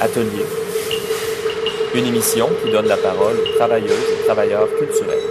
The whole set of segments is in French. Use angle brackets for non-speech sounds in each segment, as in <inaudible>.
Atelier, une émission qui donne la parole aux travailleuses et travailleurs culturels.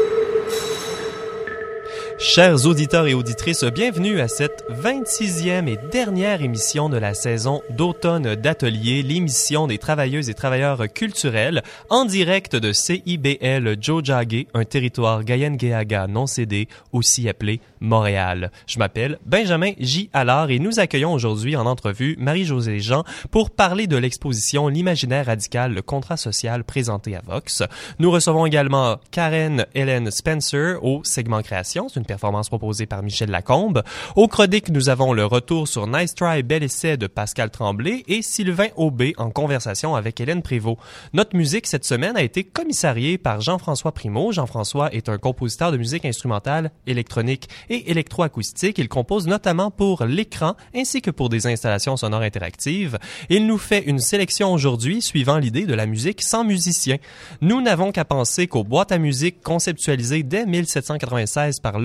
Chers auditeurs et auditrices, bienvenue à cette 26e et dernière émission de la saison d'automne d'Atelier, l'émission des travailleuses et travailleurs culturels, en direct de CIBL Jojage, un territoire Gayen-Geaga non cédé, aussi appelé Montréal. Je m'appelle Benjamin J. Allard et nous accueillons aujourd'hui en entrevue Marie-Josée Jean pour parler de l'exposition L'imaginaire radical, le contrat social présenté à Vox. Nous recevons également Karen Hélène Spencer au segment création, une performance proposée par Michel Lacombe. Au chronique, nous avons le retour sur Nice Try, Bel Essai de Pascal Tremblay et Sylvain Aubé en conversation avec Hélène Prévost. Notre musique cette semaine a été commissariée par Jean-François Primo. Jean-François est un compositeur de musique instrumentale, électronique et électroacoustique. Il compose notamment pour l'écran ainsi que pour des installations sonores interactives. Il nous fait une sélection aujourd'hui suivant l'idée de la musique sans musicien. Nous n'avons qu'à penser qu'aux boîtes à musique conceptualisées dès 1796 par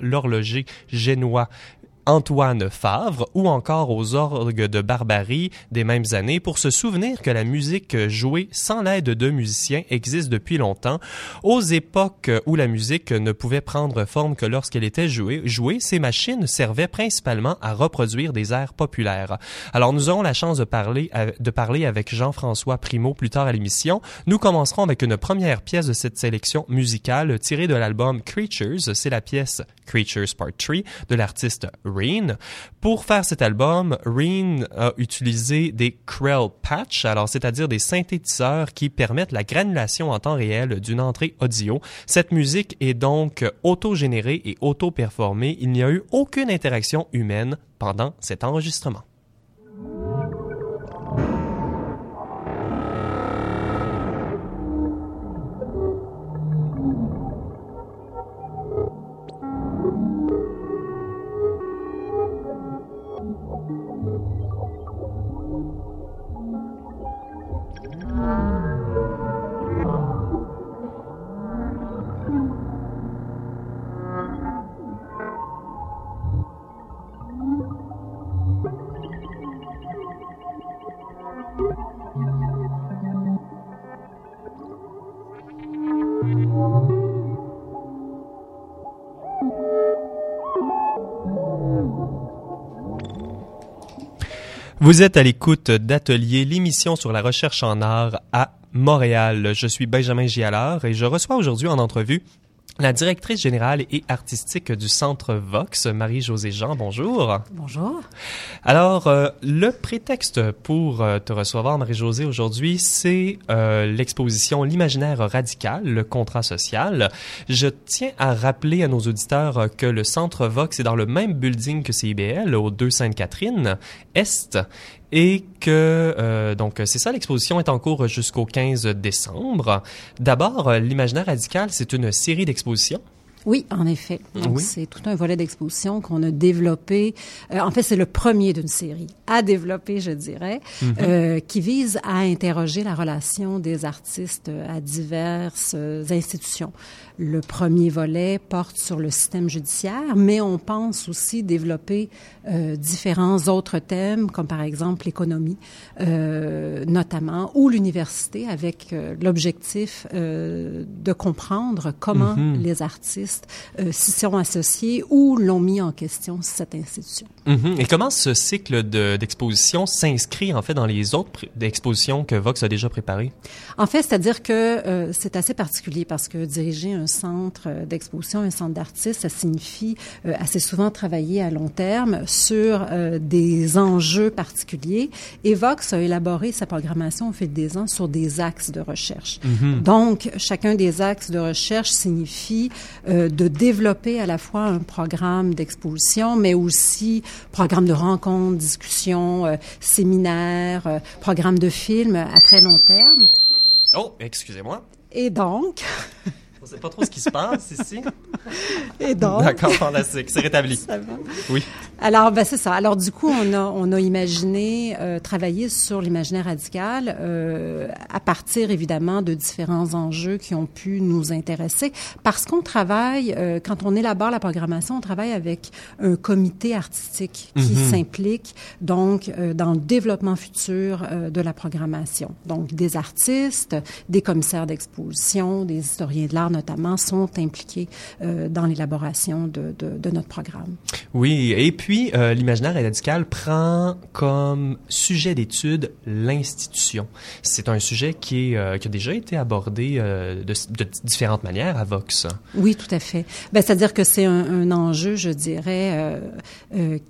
l'horloger génois Antoine Favre ou encore aux orgues de Barbarie des mêmes années pour se souvenir que la musique jouée sans l'aide de musiciens existe depuis longtemps. Aux époques où la musique ne pouvait prendre forme que lorsqu'elle était jouée, ces machines servaient principalement à reproduire des airs populaires. Alors nous aurons la chance de parler, de parler avec Jean-François Primo plus tard à l'émission. Nous commencerons avec une première pièce de cette sélection musicale tirée de l'album Creatures. C'est la pièce Creatures Part 3 de l'artiste pour faire cet album, Reen a utilisé des Krell Patch, alors c'est-à-dire des synthétiseurs qui permettent la granulation en temps réel d'une entrée audio. Cette musique est donc auto-générée et auto-performée. Il n'y a eu aucune interaction humaine pendant cet enregistrement. Vous êtes à l'écoute d'Atelier, l'émission sur la recherche en art à Montréal. Je suis Benjamin Gialard et je reçois aujourd'hui en entrevue la directrice générale et artistique du Centre Vox, Marie-Josée Jean, bonjour. Bonjour. Alors, euh, le prétexte pour euh, te recevoir, Marie-Josée, aujourd'hui, c'est euh, l'exposition L'imaginaire radical, le contrat social. Je tiens à rappeler à nos auditeurs que le Centre Vox est dans le même building que CIBL, au 2 Sainte-Catherine, Est, et que euh, donc c'est ça l'exposition est en cours jusqu'au 15 décembre. D'abord, euh, l'imaginaire radical, c'est une série d'expositions oui, en effet. C'est tout un volet d'exposition qu'on a développé. Euh, en fait, c'est le premier d'une série à développer, je dirais, mhm. euh, qui vise à interroger la relation des artistes à diverses euh, institutions. Le premier volet porte sur le système judiciaire, mais on pense aussi développer euh, différents autres thèmes, comme par exemple l'économie, notamment, ou l'université, avec l'objectif de comprendre comment mm -hmm. les artistes s'y sont associés ou l'ont mis en question cette institution. Mm -hmm. Et comment ce cycle d'exposition de, s'inscrit en fait dans les autres expositions que Vox a déjà préparées? En fait, c'est-à-dire que c'est assez particulier parce que diriger un centre d'exposition, un centre d'artistes, ça signifie euh, assez souvent travailler à long terme sur euh, des enjeux particuliers. Et Vox a élaboré sa programmation au fil des ans sur des axes de recherche. Mm -hmm. Donc, chacun des axes de recherche signifie euh, de développer à la fois un programme d'exposition, mais aussi programme de rencontres, discussions, euh, séminaires, euh, programme de films à très long terme. Oh, excusez-moi. Et donc... <laughs> On sait pas trop ce qui se passe ici. Et donc... D'accord, fantastique. C'est rétabli. Ça va. Oui. Alors, ben, c'est ça. Alors, du coup, on a, on a imaginé euh, travailler sur l'imaginaire radical euh, à partir, évidemment, de différents enjeux qui ont pu nous intéresser. Parce qu'on travaille, euh, quand on élabore la programmation, on travaille avec un comité artistique qui Mhm. s'implique, donc, dans le développement futur de la programmation. Donc, des artistes, des commissaires d'exposition, des historiens de l'art, notamment, sont impliqués euh, dans l'élaboration de, de, de notre programme. Oui, et puis euh, l'imaginaire radical prend comme sujet d'étude l'institution. C'est un sujet qui, est, euh, qui a déjà été abordé euh, de, de différentes manières à Vox. Oui, tout à fait. Ben, c'est-à-dire que c'est un, un enjeu, je dirais,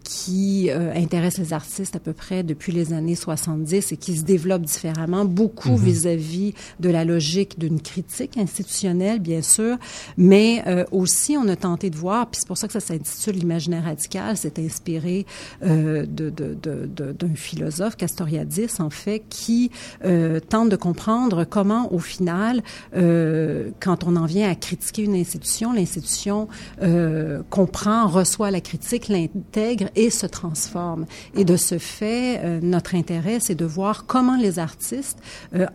qui intéresse les artistes à peu près depuis les années 70 et qui se développe différemment, beaucoup Mhm. vis-à-vis de la logique d'une critique institutionnelle, bien sûr, mais euh, aussi on a tenté de voir, puis c'est pour ça que ça s'intitule l'imaginaire radical, c'est inspiré euh, de, de, de, d'un philosophe, Castoriadis, en fait, qui euh, tente de comprendre comment, au final, euh, quand on en vient à critiquer une institution, l'institution euh, comprend, reçoit la critique, l'intègre et se transforme. Et de ce fait, euh, notre intérêt, c'est de voir comment les artistes,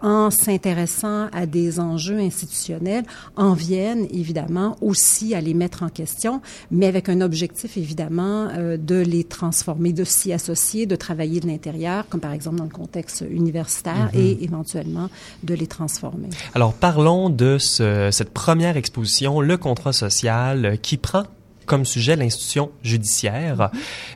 en s'intéressant à des enjeux institutionnels, en viennent évidemment aussi à les mettre en question, mais avec un objectif évidemment euh, de les transformer, de s'y associer, de travailler de l'intérieur, comme par exemple dans le contexte universitaire, et éventuellement de les transformer. Alors parlons de ce- cette première exposition, le contrat social, euh, qui prend comme sujet l'institution judiciaire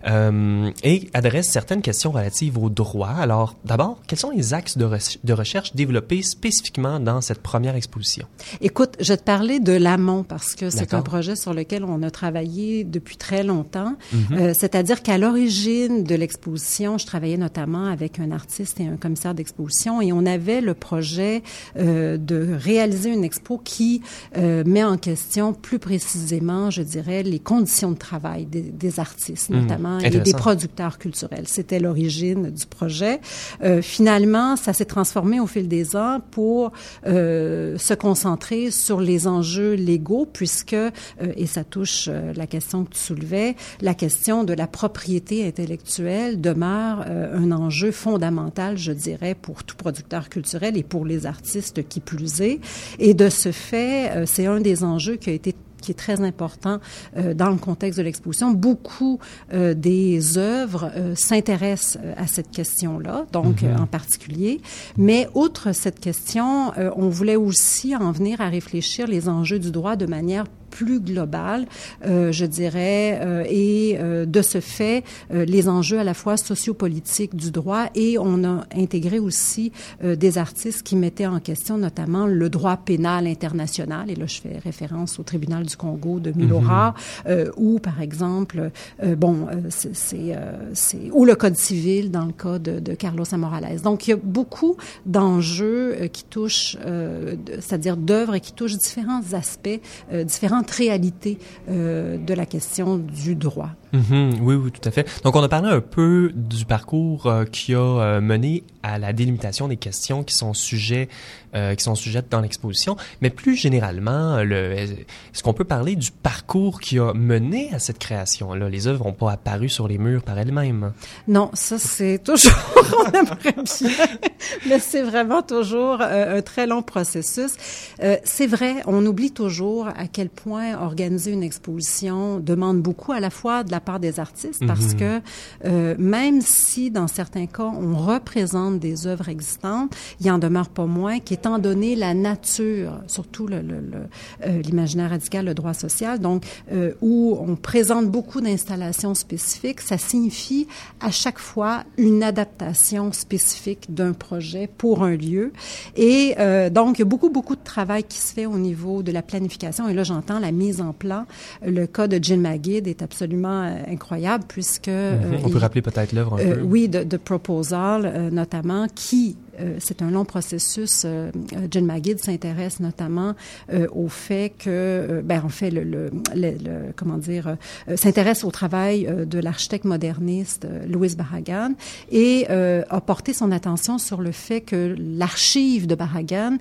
euh, et adresse certaines questions relatives au droit. Alors d'abord, quels sont les axes de, re- de recherche développés spécifiquement dans cette première exposition? Écoute, je vais te parler de l'amont parce que c'est un projet sur lequel on a travaillé depuis très longtemps. Mhm. Euh, C'est-à-dire qu'à l'origine de l'exposition, je travaillais notamment avec un artiste et un commissaire d'exposition et on avait le projet euh, de réaliser une expo qui met en question plus précisément, je dirais, les conditions de travail des, des artistes, Mhm. notamment, et des producteurs culturels. C'était l'origine du projet. Euh, finalement, ça s'est transformé au fil des ans pour euh, se concentrer sur les enjeux légaux, puisque, euh, et ça touche euh, la question que tu soulevais, la question de la propriété intellectuelle demeure euh, un enjeu fondamental, je dirais, pour tout producteur culturel et pour les artistes qui plus est. Et de ce fait, euh, c'est un des enjeux qui a été qui est très important euh, dans le contexte de l'exposition. Beaucoup euh, des œuvres euh, s'intéressent à cette question-là, donc euh, en particulier. Mais outre cette question, on voulait aussi en venir à réfléchir les enjeux du droit de manière plus globale, euh, je dirais, euh, et euh, de ce fait, euh, les enjeux à la fois sociopolitiques du droit et on a intégré aussi euh, des artistes qui mettaient en question notamment le droit pénal international, et là je fais référence au tribunal du Congo de Milora, euh, ou par exemple, euh, bon, euh, c'est, euh, ou le code civil dans le cas de, de Carlos Morales. Donc il y a beaucoup d'enjeux qui touchent, euh, c'est-à-dire d'œuvres qui touchent différents aspects, euh, réalités euh, de la question du droit. Mhm, oui, oui, tout à fait. Donc, on a parlé un peu du parcours euh, qui a euh, mené à la délimitation des questions qui sont sujets, euh, qui sont sujettes dans l'exposition. Mais plus généralement, le, est-ce qu'on peut parler du parcours qui a mené à cette création-là? Les œuvres n'ont pas apparu sur les murs par elles-mêmes. Non, ça c'est toujours, <laughs> on aimerait bien, mais c'est vraiment toujours euh, un très long processus. Euh, c'est vrai, on oublie toujours à quel point organiser une exposition demande beaucoup à la fois de la part des artistes, parce que euh, même si dans certains cas on représente des œuvres existantes, il en demeure pas moins qu'étant donné la nature, surtout le, le, le, euh, l'imaginaire radical, le droit social, donc euh, où on présente beaucoup d'installations spécifiques, ça signifie à chaque fois une adaptation spécifique d'un projet pour un lieu. Et donc, il y a beaucoup, beaucoup de travail qui se fait au niveau de la planification. Et là, j'entends la mise en plan. Le cas de Jill Magid est absolument incroyable puisque... euh, Mhm. on peut rappeler peut-être l'œuvre un euh, peu. oui, de, de Proposal euh, notamment, qui c'est un long processus. Jill Magid s'intéresse notamment au fait que, ben, en fait, le, le, le, comment dire, s'intéresse au travail de l'architecte moderniste Louis Barragan et a porté son attention sur le fait que l'archive de Barragan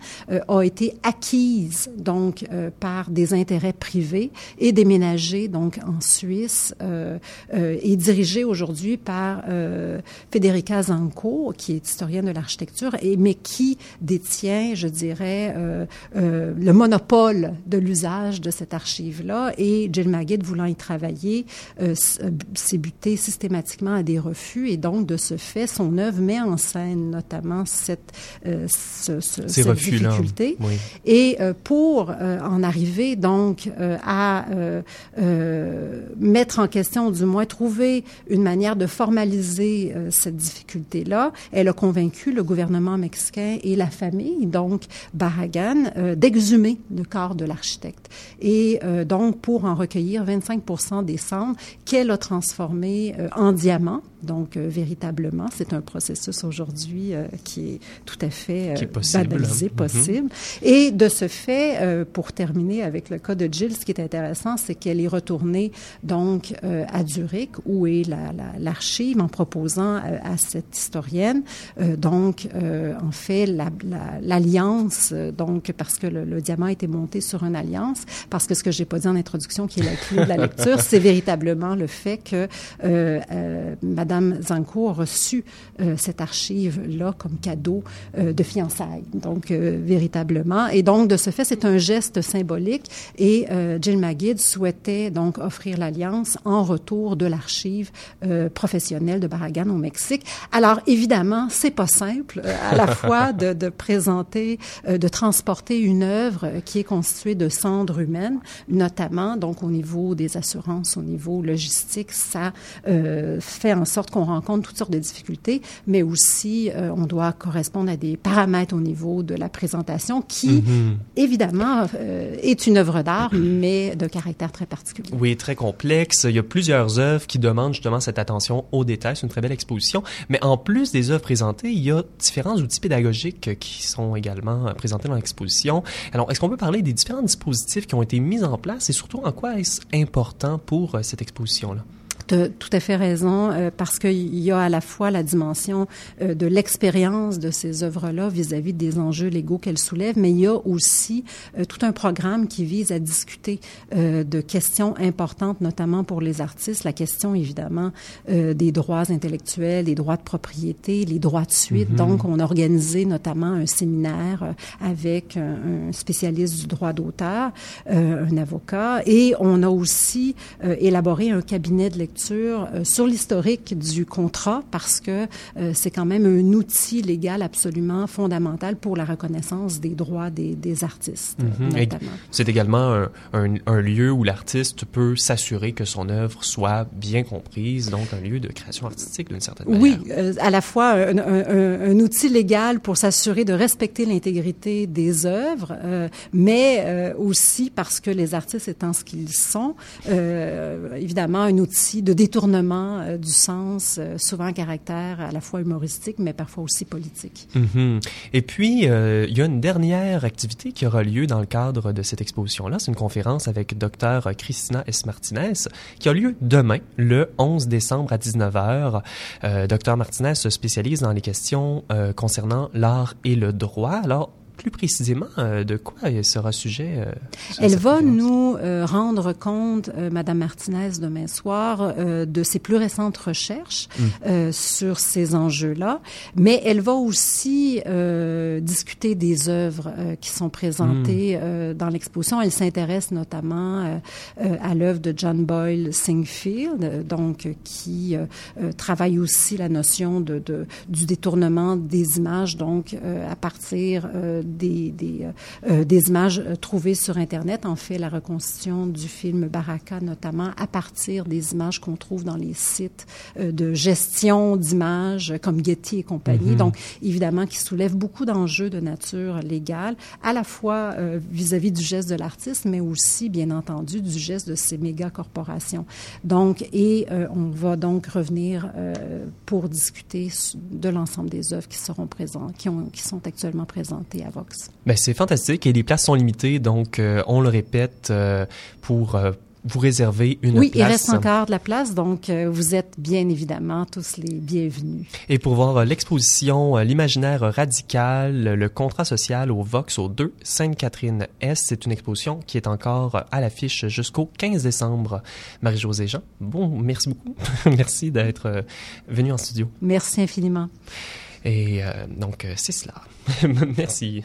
a été acquise donc par des intérêts privés et déménagée donc en Suisse euh, euh, et dirigée aujourd'hui par euh, Federica Zanco, qui est historienne de l'architecture, et mais qui détient, je dirais, euh, euh, le monopole de l'usage de cette archive-là. Et Jill Magid, voulant y travailler, s'est buté systématiquement à des refus, et donc de ce fait, son œuvre met en scène notamment cette, ce, ce, cette difficulté. Oui. Et pour en arriver donc à mettre en question, du moins trouver une manière de formaliser euh, cette difficulté-là. Elle a convaincu le gouvernement mexicain et la famille, donc Barragan, euh, d'exhumer le corps de l'architecte. Et euh, donc, pour en recueillir 25% des cendres qu'elle a transformées en diamants, donc, euh, véritablement, c'est un processus aujourd'hui euh, qui est tout à fait euh, possible. banalisé, mm-hmm. possible. Et de ce fait, euh, pour terminer avec le cas de Jill, ce qui est intéressant, c'est qu'elle est retournée donc à Zurich, où est l'archive, la, en proposant à cette historienne, donc, en fait, l'alliance, la, donc, parce que le, le, diamant a été monté sur une alliance, parce que ce que j'ai pas dit en introduction, qui est la clé de la lecture, <laughs> c'est véritablement le fait que Madame Madame Zanco a reçu euh, cette archive-là comme cadeau euh, de fiançailles, donc euh, véritablement. Et donc, de ce fait, c'est un geste symbolique et Jill Magid souhaitait donc offrir l'alliance en retour de l'archive professionnelle de Barragan au Mexique. Alors, évidemment, c'est pas simple à la <laughs> fois de, de présenter, de transporter une œuvre qui est constituée de cendres humaines, notamment donc au niveau des assurances, au niveau logistique, ça fait en sorte qu'on rencontre toutes sortes de difficultés, mais aussi euh, on doit correspondre à des paramètres au niveau de la présentation qui, mm-hmm. évidemment, euh, est une œuvre d'art, mais de caractère très particulier. Oui, très complexe. Il y a plusieurs œuvres qui demandent justement cette attention aux détails. C'est une très belle exposition. Mais en plus des œuvres présentées, il y a différents outils pédagogiques qui sont également présentés dans l'exposition. Alors, est-ce qu'on peut parler des différents dispositifs qui ont été mis en place et surtout en quoi est-ce important pour euh, cette exposition-là? Tu as tout à fait raison, euh, parce qu'il y a à la fois la dimension euh, de l'expérience de ces œuvres-là vis-à-vis des enjeux légaux qu'elles soulèvent, mais il y a aussi euh, tout un programme qui vise à discuter de questions importantes, notamment pour les artistes, la question évidemment des droits intellectuels, des droits de propriété, les droits de suite. Mm-hmm. Donc, on a organisé notamment un séminaire avec un, spécialiste du droit d'auteur, un avocat, et on a aussi élaboré un cabinet de lecture euh, sur l'historique du contrat parce que euh, c'est quand même un outil légal absolument fondamental pour la reconnaissance des droits des, des artistes, mhm. C'est également un, un, lieu où l'artiste peut s'assurer que son œuvre soit bien comprise, donc un lieu de création artistique d'une certaine manière. Oui, euh, à la fois un, un, outil légal pour s'assurer de respecter l'intégrité des œuvres, mais aussi parce que les artistes étant ce qu'ils sont, évidemment un outil de détournement euh, du sens, euh, souvent à caractère à la fois humoristique, mais parfois aussi politique. Mm-hmm. Et puis, euh, il y a une dernière activité qui aura lieu dans le cadre de cette exposition-là. C'est une conférence avec Dr. Christina S. Martinez qui a lieu demain, le 11 décembre à 19h. Dr. Martinez se spécialise dans les questions concernant l'art et le droit. Alors, plus précisément euh, de quoi sera sujet euh, Elle va nous euh, rendre compte, Madame Martinez, demain soir, de ses plus récentes recherches mm. sur ces enjeux-là, mais elle va aussi discuter des œuvres qui sont présentées mm. dans l'exposition. Elle s'intéresse notamment à l'œuvre de John Boyle Singfield, donc qui travaille aussi la notion de, de, du détournement des images, donc à partir des, des, des, images trouvées sur Internet. En fait, la reconstitution du film Baraka, notamment, à partir des images qu'on trouve dans les sites de gestion d'images comme Getty et compagnie. Mm-hmm. Donc, évidemment, qui soulève beaucoup d'enjeux de nature légale, à la fois vis-à-vis -vis du geste de l'artiste, mais aussi, bien entendu, du geste de ces méga corporations. Donc, et on va donc revenir pour discuter de l'ensemble des œuvres qui seront présentes, qui, ont, qui sont actuellement présentées à Vox. Ben, c'est fantastique et les places sont limitées, donc euh, on le répète euh, pour euh, vous réserver une oui, place. Oui, il reste encore de la place, donc vous êtes bien évidemment tous les bienvenus. Et pour voir l'exposition L'imaginaire radical, le contrat social au Vox au 2 Sainte-Catherine-Est, c'est une exposition qui est encore à l'affiche jusqu'au 15 décembre. Marie-Josée Jean, bon, merci beaucoup. <laughs> merci d'être venu en studio. Merci infiniment. Et donc, c'est cela. <laughs> merci.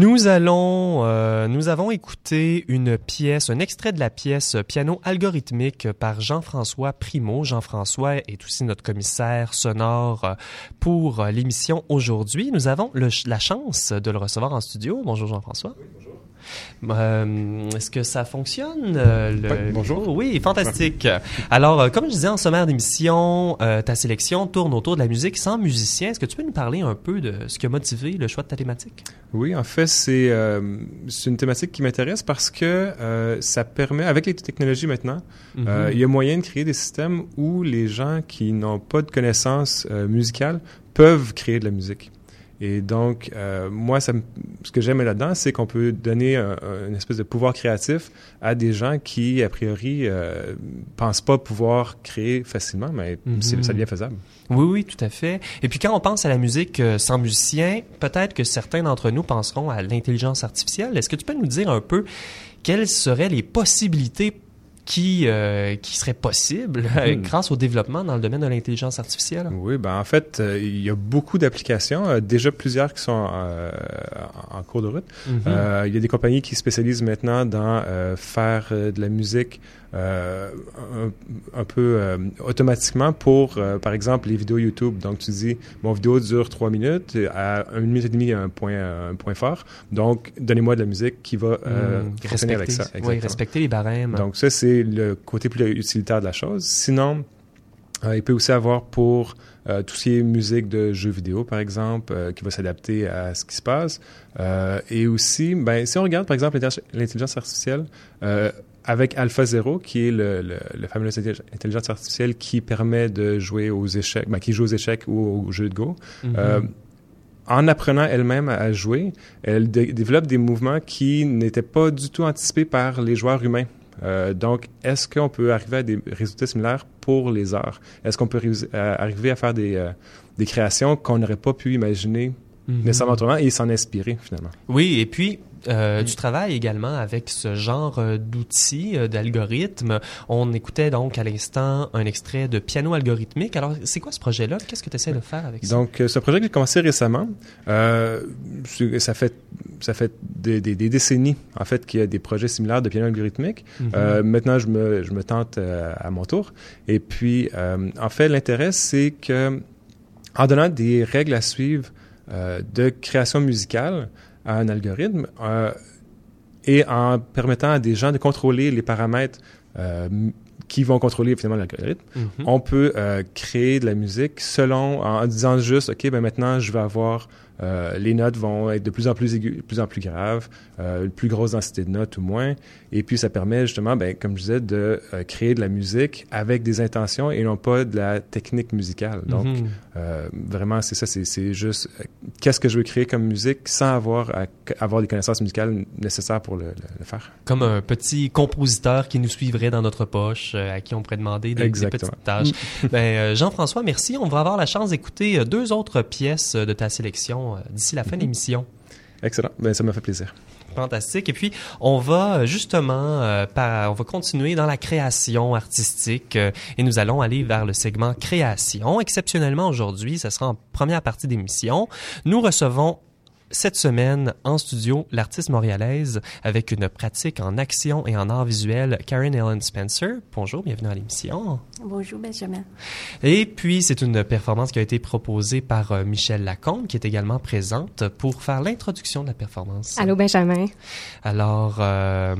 Nous allons, euh, nous avons écouté une pièce, un extrait de la pièce Piano algorithmique par Jean-François Primo. Jean-François est aussi notre commissaire sonore pour l'émission aujourd'hui. Nous avons la chance de le recevoir en studio. Bonjour Jean-François. Euh, Est-ce que ça fonctionne? Euh, le... bonjour. Oui, fantastique. Alors, euh, comme je disais en sommaire d'émission, ta sélection tourne autour de la musique sans musicien. Est-ce que tu peux nous parler un peu de ce qui a motivé le choix de ta thématique? Oui, en fait, c'est une thématique qui m'intéresse parce que ça permet, avec les technologies maintenant, mm-hmm. il y a moyen de créer des systèmes où les gens qui n'ont pas de connaissances musicales peuvent créer de la musique. Et donc, euh, moi, ça ce que j'aime là-dedans, c'est qu'on peut donner un, une espèce de pouvoir créatif à des gens qui, a priori, euh, pensent pas pouvoir créer facilement, mais mm -hmm. ça devient faisable. Oui, oui, tout à fait. Et puis quand on pense à la musique euh, sans musicien, peut-être que certains d'entre nous penseront à l'intelligence artificielle. Est-ce que tu peux nous dire un peu quelles seraient les possibilités qui, euh, qui serait possible hmm. grâce au développement dans le domaine de l'intelligence artificielle? Oui, ben en fait, euh, il y a beaucoup d'applications, euh, déjà plusieurs qui sont en cours de route. Mm-hmm. il y a des compagnies qui spécialisent maintenant dans faire de la musique euh, un, peu euh, automatiquement pour, euh, par exemple, les vidéos YouTube. Donc, tu dis, mon vidéo dure trois minutes, à une minute et demie, il y a un point, un point fort. Donc, donnez-moi de la musique qui va mmh, respecter, avec ça. Oui, respecter les barèmes. Donc, ça, c'est le côté plus utilitaire de la chose. Sinon, il peut aussi avoir pour euh, tout ce qui est musique de jeux vidéo, par exemple, qui va s'adapter à ce qui se passe. et aussi, ben, si on regarde, par exemple, l'intelligence artificielle, avec AlphaZero, qui est le, le, le, fameux intelligence artificielle qui permet de jouer aux échecs, ben, qui joue aux échecs ou aux jeux de Go. Mm-hmm. euh, en apprenant elle-même à jouer, elle développe des mouvements qui n'étaient pas du tout anticipés par les joueurs humains. Euh, donc, est-ce qu'on peut arriver à des résultats similaires pour les arts? Est-ce qu'on peut arriver à faire des, euh, des créations qu'on n'aurait pas pu imaginer mm-hmm. nécessairement autrement et s'en inspirer finalement? Oui, et puis euh, tu travailles également avec ce genre euh, d'outils, euh, d'algorithmes. On écoutait donc à l'instant un extrait de piano algorithmique. Alors, c'est quoi ce projet-là? Qu'est-ce que tu essaies de faire avec ça? Donc, ce projet que j'ai commencé récemment, ça fait ça fait des, décennies, en fait, qu'il y a des projets similaires de piano algorithmique. Mm-hmm. maintenant, je me, je me tente à mon tour. Et puis, en fait, l'intérêt, c'est que en donnant des règles à suivre de création musicale, à un algorithme euh, et en permettant à des gens de contrôler les paramètres euh, qui vont contrôler finalement l'algorithme, mm-hmm. on peut euh, créer de la musique selon, en, disant juste, OK, ben maintenant, je vais avoir euh, les notes vont être de plus en plus aiguës, plus en plus graves, euh, plus grosse densité de notes ou moins. Et puis, ça permet justement, ben, comme je disais, de euh, créer de la musique avec des intentions et non pas de la technique musicale. Donc, euh, vraiment, c'est ça, c'est juste qu'est-ce que je veux créer comme musique sans avoir à avoir des connaissances musicales nécessaires pour le, le, faire. Comme un petit compositeur qui nous suivrait dans notre poche, à qui on pourrait demander des, des petites tâches. <laughs> ben, Jean-François, merci. On va avoir la chance d'écouter deux autres pièces de ta sélection euh, d'ici la fin de l'émission. Excellent. Ben, ça m'a fait plaisir. Fantastique. Et puis, on va euh, justement, euh, on va continuer dans la création artistique et nous allons aller vers le segment création. Exceptionnellement aujourd'hui, ce sera en première partie d'émission. Nous recevons cette semaine, en studio, l'artiste montréalaise avec une pratique en action et en art visuel, Karen Ellen Spencer. Bonjour, bienvenue à l'émission. Bonjour, Benjamin. Et puis, c'est une performance qui a été proposée par euh, Michel Lacombe, qui est également présente pour faire l'introduction de la performance. Allô, Benjamin. Alors, euh,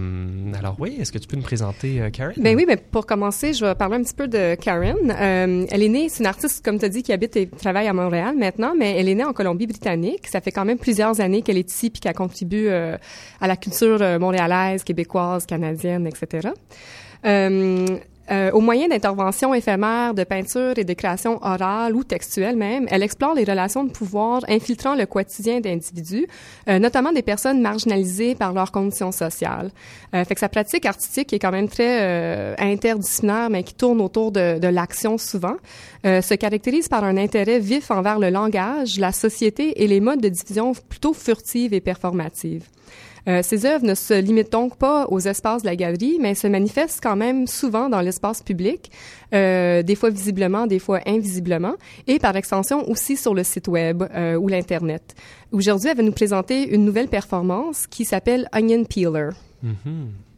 alors oui, est-ce que tu peux nous présenter euh, Karen? Ben oui, mais pour commencer, je vais parler un petit peu de Karen. elle est née, c'est une artiste, comme tu as dit, qui habite et travaille à Montréal maintenant, mais elle est née en Colombie-Britannique. Ça fait quand même plusieurs années qu'elle est ici puis qu'elle contribue euh, à la culture euh, montréalaise, québécoise, canadienne, etc. au moyen d'interventions éphémères, de peinture et de création orale ou textuelle même, elle explore les relations de pouvoir infiltrant le quotidien d'individus, euh, notamment des personnes marginalisées par leurs conditions sociales. Euh, fait que sa pratique artistique est quand même très euh, interdisciplinaire, mais qui tourne autour de, de l'action souvent, euh, se caractérise par un intérêt vif envers le langage, la société et les modes de division plutôt furtives et performatives. Euh, ces œuvres ne se limitent donc pas aux espaces de la galerie, mais se manifestent quand même souvent dans l'espace public, euh, des fois visiblement, des fois invisiblement, et par extension aussi sur le site web euh, ou l'Internet. Aujourd'hui, elle va nous présenter une nouvelle performance qui s'appelle Onion Peeler. Mm-hmm.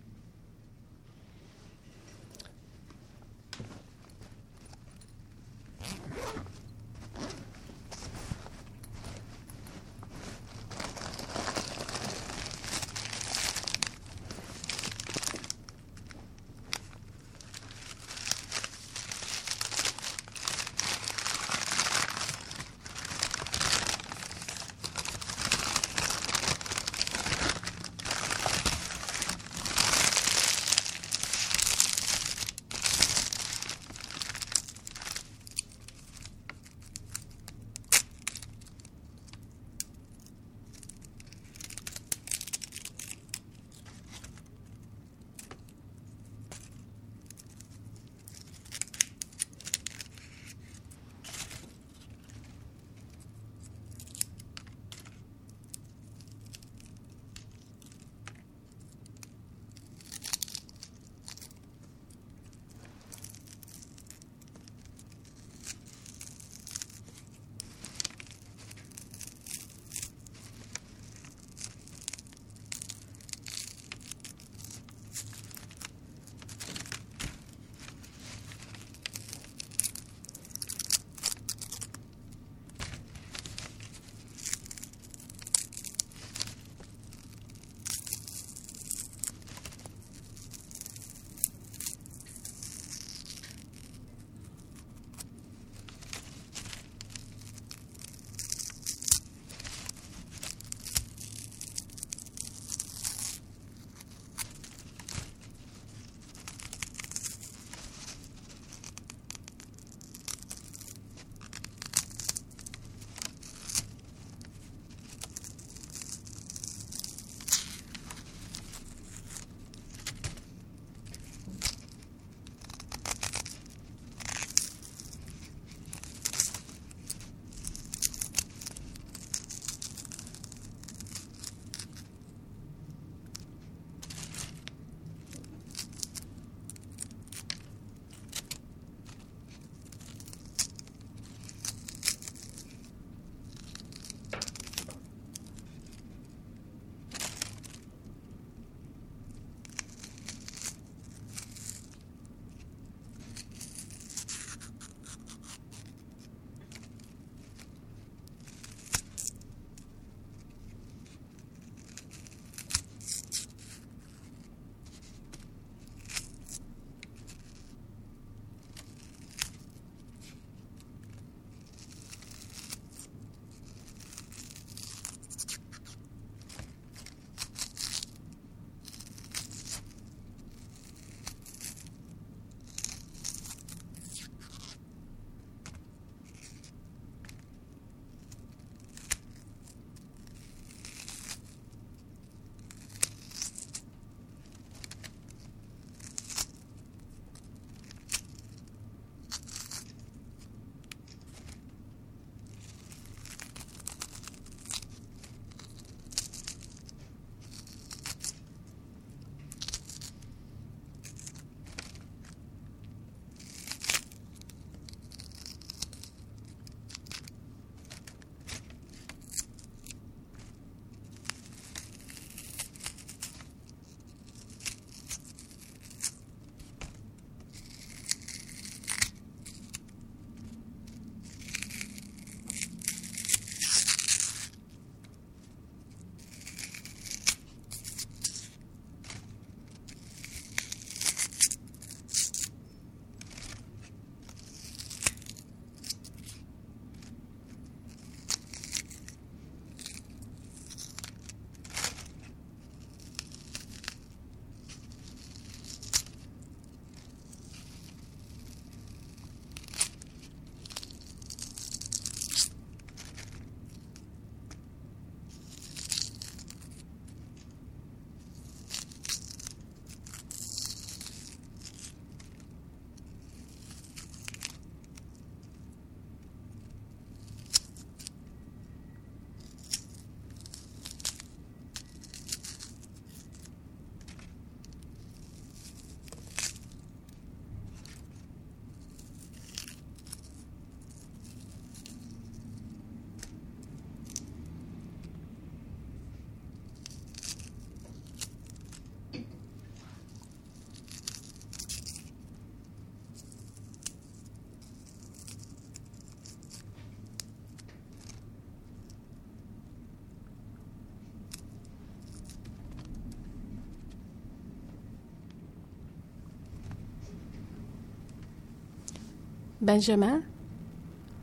Benjamin,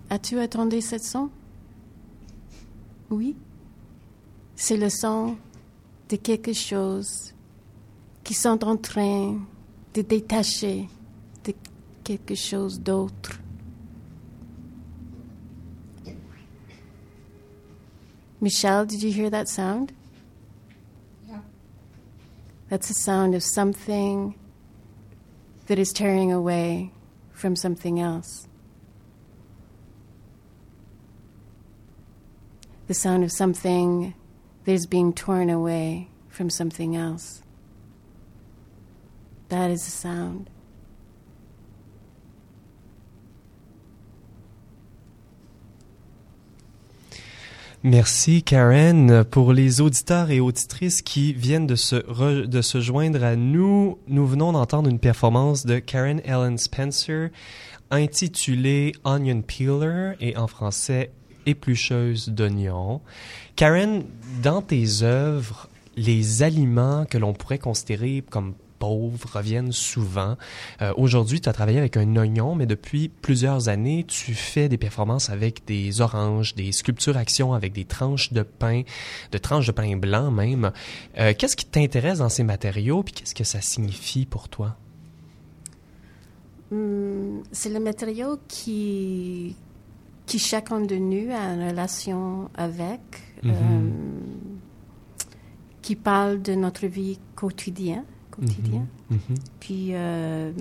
as-tu attendu cette son? Oui. C'est le son de quelque chose qui sont en train de détacher de quelque chose d'autre. Michelle, did you hear that sound? Yeah. That's the sound of something that is tearing away from something else. The sound of something that is being torn away from something else. That is the sound. Merci Karen. Pour les auditeurs et auditrices qui viennent de se, de se joindre à nous, nous venons d'entendre une performance de Karen Ellen Spencer intitulée Onion Peeler et en français Éplucheuse d'oignons. Karen, dans tes œuvres, les aliments que l'on pourrait considérer comme pauvres reviennent souvent. Euh, Aujourd'hui, tu as travaillé avec un oignon, mais depuis plusieurs années, tu fais des performances avec des oranges, des sculptures actions avec des tranches de pain, de tranches de pain blanc même. Euh, qu'est-ce qui t'intéresse dans ces matériaux, puis qu'est-ce que ça signifie pour toi? Hmm, c'est le matériau qui, qui chacun de nous a une relation avec, Mhm. euh, qui parle de notre vie quotidienne, quotidien, Mhm. puis euh,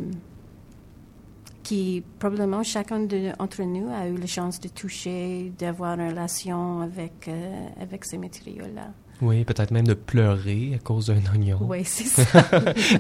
qui probablement chacun d'entre nous a eu la chance de toucher, d'avoir une relation avec, euh, avec ces matériaux-là. Oui, peut-être même de pleurer à cause d'un oignon. Oui, c'est <laughs> ça.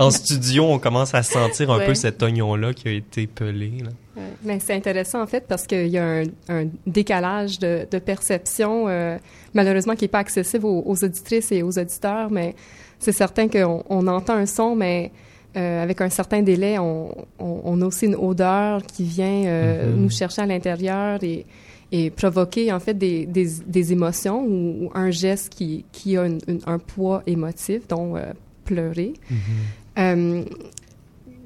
en studio, on commence à sentir un Ouais. peu cet oignon-là qui a été pelé. là. Ouais. Mais c'est intéressant, en fait, parce qu'il y a un, un décalage de, de perception, euh, malheureusement, qui n'est pas accessible aux, aux auditrices et aux auditeurs, mais c'est certain qu'on on entend un son, mais euh, avec un certain délai, on, on, on a aussi une odeur qui vient euh, Mhm. nous chercher à l'intérieur et, et provoquer, en fait, des, des, des émotions ou, ou un geste qui, qui a une- une- un poids émotif, dont euh, pleurer. Euh,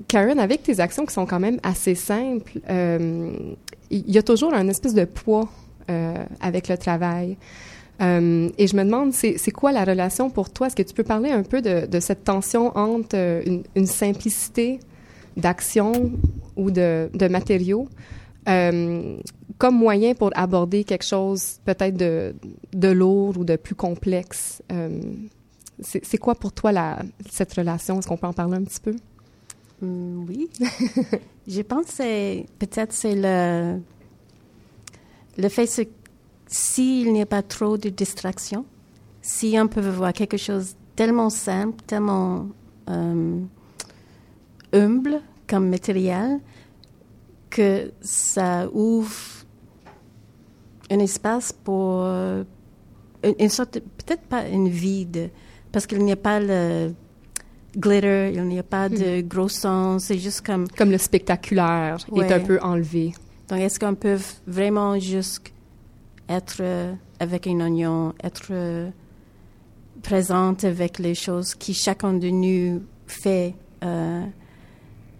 Karen, avec tes actions qui sont quand même assez simples, euh, il y a toujours un espèce de poids avec le travail. Euh, et je me demande, c'est c'est quoi la relation pour toi? Est-ce que tu peux parler un peu de, de cette tension entre une, une simplicité d'action ou de, de matériaux euh, comme moyen pour aborder quelque chose peut-être de, de lourd ou de plus complexe? Euh, c'est quoi pour toi cette relation? Est-ce qu'on peut en parler un petit peu? Hmm, oui. Je pense que peut-être c'est le le fait que s'il n'y a pas trop de distractions, si on peut voir quelque chose tellement simple, tellement euh, humble comme matériel, que ça ouvre un espace pour euh, une, une sorte, peut-être pas une vide, parce qu'il n'y a pas le glitter, il n'y a pas de gros sons, c'est juste comme Comme le spectaculaire est un peu enlevé. donc, est-ce qu'on peut vraiment juste être euh, avec un oignon, être euh, présente avec les choses qui chacun de nous fait euh,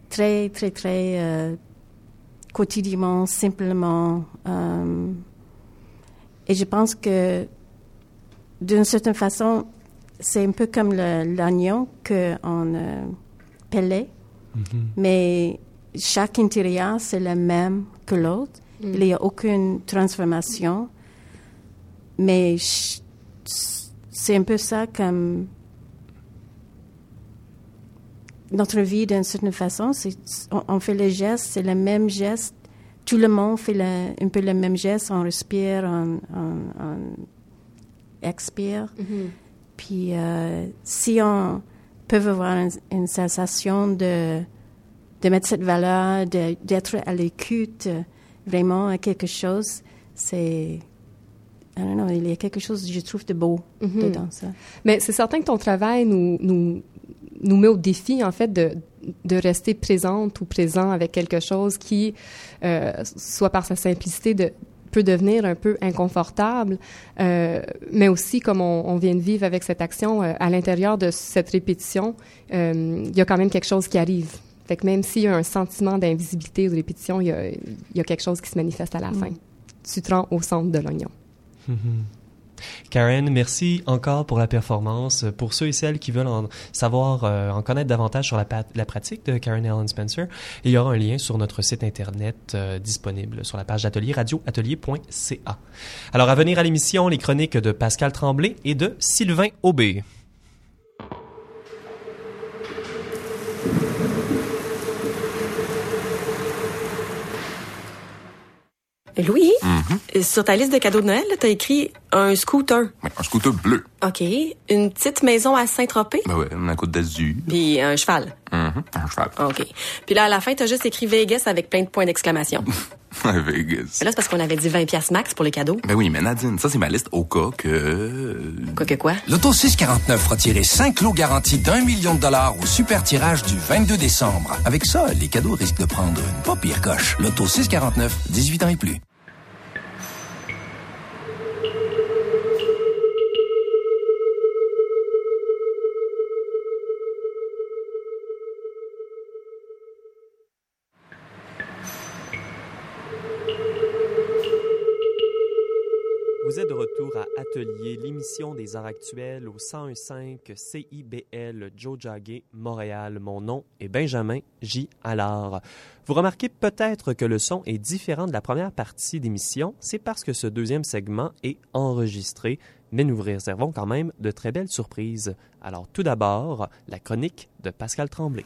très, très, très euh, quotidiennement, simplement. euh, et je pense que d'une certaine façon, c'est un peu comme l'oignon qu'on euh, pelait mais chaque intérieur, c'est le même que l'autre. Il n'y a aucune transformation. Mais c'est un peu ça comme notre vie d'une certaine façon. On, on fait les gestes, c'est le même geste. Tout le monde fait un peu le même geste. On respire, on, on- on expire. Puis euh, si on peut avoir une, une sensation de, de mettre cette valeur, d'être à l'écoute euh, vraiment à quelque chose, c'est... Know, il y a quelque chose, je trouve, de beau Mhm. dedans ça. Mais c'est certain que ton travail nous, nous, nous met au défi, en fait, de, de rester présente ou présent avec quelque chose qui, euh, soit par sa simplicité, de, peut devenir un peu inconfortable, euh, mais aussi, comme on, on vient de vivre avec cette action, euh, à l'intérieur de cette répétition, il y a quand même quelque chose qui arrive. Fait que même s'il y a un sentiment d'invisibilité ou de répétition, il y, a, il y a, quelque chose qui se manifeste à la mm. fin. Tu te rends au centre de l'oignon. Mm-hmm. Karen, merci encore pour la performance. Pour ceux et celles qui veulent en savoir, euh, en connaître davantage sur la, la, pratique de Karen Allen Spencer, il y aura un lien sur notre site internet euh, disponible sur la page d'atelier radioatelier.ca. Alors à venir à l'émission, les chroniques de Pascal Tremblay et de Sylvain Aubé. Louis, mm-hmm. sur ta liste de cadeaux de Noël, t'as écrit un scooter. un scooter bleu. OK. Une petite maison à Saint-Tropez? Ben ouais, une côte d'Azur. Puis un cheval. Mm-hmm. Un cheval. OK. Puis là, à la fin, t'as juste écrit Vegas avec plein de points d'exclamation. <laughs> Vegas. Là, c'est parce qu'on avait dit 20 pièces max pour les cadeaux. Ben oui, mais Nadine, ça, c'est ma liste au cas que... Quoi que quoi? L'Auto 649 retiré 5 lots garantis d'un million de dollars au super tirage du 22 décembre. Avec ça, les cadeaux risquent de prendre une pas pire coche. L'Auto 649, 18 ans et plus. L'émission des arts actuels au 101.5 CIBL Jojage, Montréal. Mon nom est Benjamin J. Allard. Vous remarquez peut-être que le son est différent de la première partie d'émission. C'est parce que ce deuxième segment est enregistré, mais nous vous réservons quand même de très belles surprises. Alors tout d'abord, la chronique de Pascal Tremblay.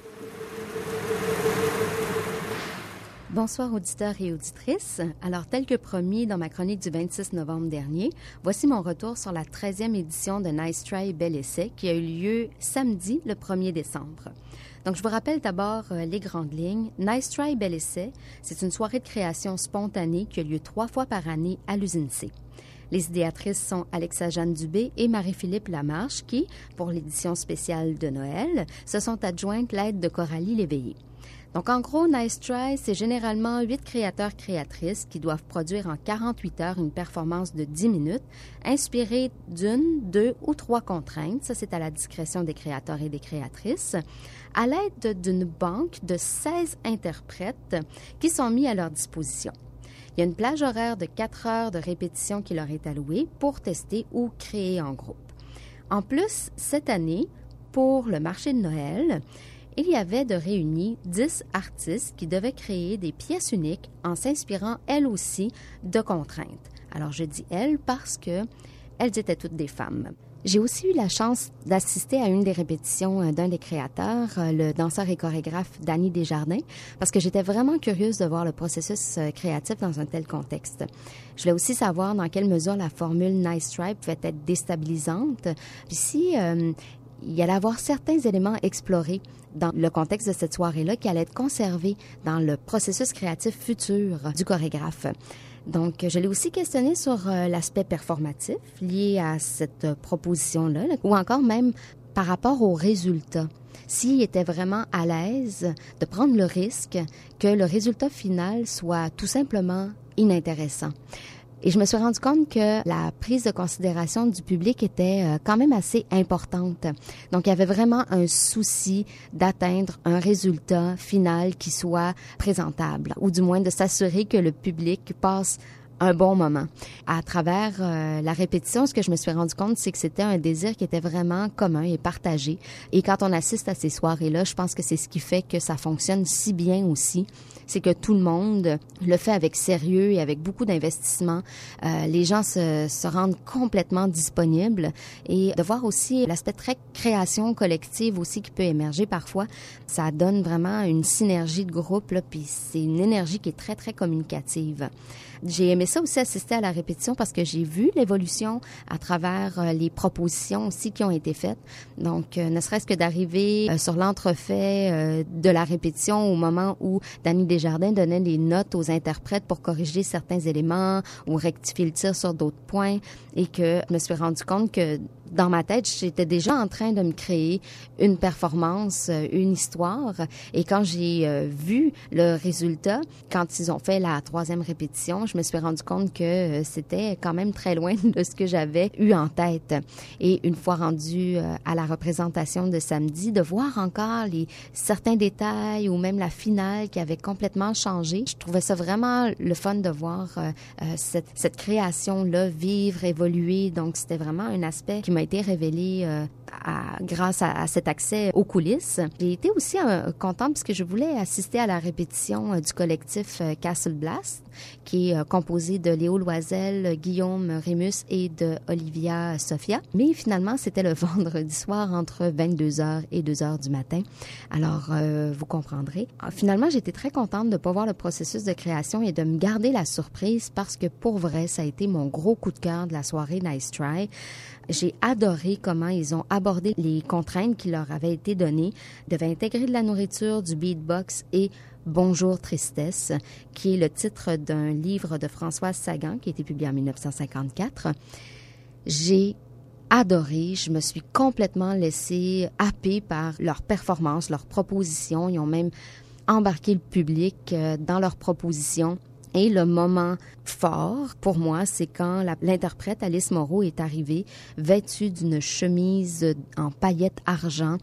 Bonsoir auditeurs et auditrices. Alors, tel que promis dans ma chronique du 26 novembre dernier, voici mon retour sur la 13e édition de Nice Try Bel Essai qui a eu lieu samedi le 1er décembre. Donc, je vous rappelle d'abord euh, les grandes lignes. Nice Try Bel Essai, c'est une soirée de création spontanée qui a lieu trois fois par année à l'usine C. Les idéatrices sont Alexa Jeanne Dubé et Marie-Philippe Lamarche qui, pour l'édition spéciale de Noël, se sont adjointes l'aide de Coralie Léveillé. Donc, en gros, Nice Try, c'est généralement huit créateurs-créatrices qui doivent produire en 48 heures une performance de 10 minutes, inspirée d'une, deux ou trois contraintes. Ça, c'est à la discrétion des créateurs et des créatrices, à l'aide d'une banque de 16 interprètes qui sont mis à leur disposition. Il y a une plage horaire de 4 heures de répétition qui leur est allouée pour tester ou créer en groupe. En plus, cette année, pour le marché de Noël, il y avait de réunis dix artistes qui devaient créer des pièces uniques en s'inspirant elles aussi de contraintes. Alors je dis elles parce que elles étaient toutes des femmes. J'ai aussi eu la chance d'assister à une des répétitions euh, d'un des créateurs, euh, le danseur et chorégraphe Danny Desjardins, parce que j'étais vraiment curieuse de voir le processus euh, créatif dans un tel contexte. Je voulais aussi savoir dans quelle mesure la formule Nice Try pouvait être déstabilisante. Puis si il y allait avoir certains éléments explorés dans le contexte de cette soirée-là qui allaient être conservés dans le processus créatif futur du chorégraphe. Donc, je l'ai aussi questionné sur euh, l'aspect performatif lié à cette proposition-là, ou encore même par rapport aux résultats. S'il était vraiment à l'aise de prendre le risque que le résultat final soit tout simplement inintéressant. Et je me suis rendu compte que la prise de considération du public était euh, quand même assez importante. Donc, il y avait vraiment un souci d'atteindre un résultat final qui soit présentable, ou du moins de s'assurer que le public passe un bon moment. À travers euh, la répétition, ce que je me suis rendu compte, c'est que c'était un désir qui était vraiment commun et partagé. Et quand on assiste à ces soirées-là, je pense que c'est ce qui fait que ça fonctionne si bien aussi. C'est que tout le monde le fait avec sérieux et avec beaucoup d'investissement. Euh, les gens se, se, rendent complètement disponibles et de voir aussi l'aspect très création collective aussi qui peut émerger parfois, ça donne vraiment une synergie de groupe là, puis c'est une énergie qui est très très communicative. J'ai aimé ça aussi assister à la répétition parce que j'ai vu l'évolution à travers euh, les propositions aussi qui ont été faites. Donc, euh, ne serait-ce que d'arriver euh, sur l'entrefait de la répétition au moment où Danny Desjardins donnait les notes aux interprètes pour corriger certains éléments ou rectifier le tir sur d'autres points et que je me suis rendu compte que dans ma tête, j'étais déjà en train de me créer une performance, euh, une histoire. Et quand j'ai euh, vu le résultat, quand ils ont fait la troisième répétition, je me suis rendu compte que euh, c'était quand même très loin de ce que j'avais eu en tête. Et une fois rendu à la représentation de samedi, de voir encore les certains détails ou même la finale qui avait complètement changé, je trouvais ça vraiment le fun de voir cette, création-là vivre, évoluer. Donc, c'était vraiment un aspect qui m'a été révélé euh, grâce à, cet accès aux coulisses. J'ai été aussi euh, contente parce que je voulais assister à la répétition euh, du collectif Castle Blast, qui est composé de Léo Loisel, Guillaume Rémus et de Olivia Sophia. Mais finalement, c'était le <laughs> vendredi soir entre 22h et 2h du matin. Alors, vous comprendrez. Ah, finalement, j'étais très contente de ne pas voir le processus de création et de me garder la surprise parce que pour vrai, ça a été mon gros coup de cœur de la soirée Nice Try. J'ai adoré comment ils ont abordé les contraintes qui leur avaient été données, devaient intégrer de la nourriture, du beatbox et Bonjour Tristesse, qui est le titre d'un livre de Françoise Sagan qui a été publié en 1954. J'ai adoré, je me suis complètement laissée happer par leur performance, leurs propositions. Ils ont même embarqué le public euh, dans leurs propositions. Et le moment fort pour moi, c'est quand l'interprète Alice Moreau est arrivée vêtue d'une chemise en paillettes argent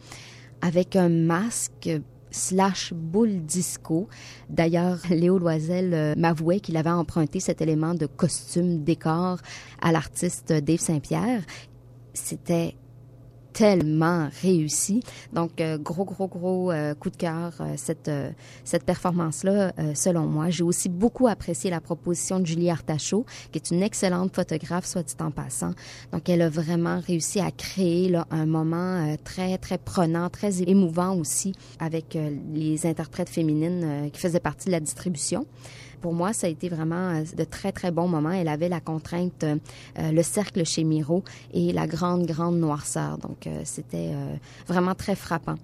avec un masque slash boule disco. D'ailleurs, Léo Loisel euh, m'avouait qu'il avait emprunté cet élément de costume décor à l'artiste Dave Saint-Pierre. C'était tellement réussi. Donc, euh, gros, gros, gros euh, coup de cœur, euh, cette, cette performance-là, selon moi. J'ai aussi beaucoup apprécié la proposition de Julie Artachot, qui est une excellente photographe, soit dit en passant. Donc, elle a vraiment réussi à créer là, un moment très, très prenant, très émouvant aussi avec les interprètes féminines qui faisaient partie de la distribution pour moi, ça a été vraiment euh, de très, très bons moments. Elle avait la contrainte, euh, le cercle chez Miro et la grande, grande noirceur. Donc, euh, c'était vraiment très frappant.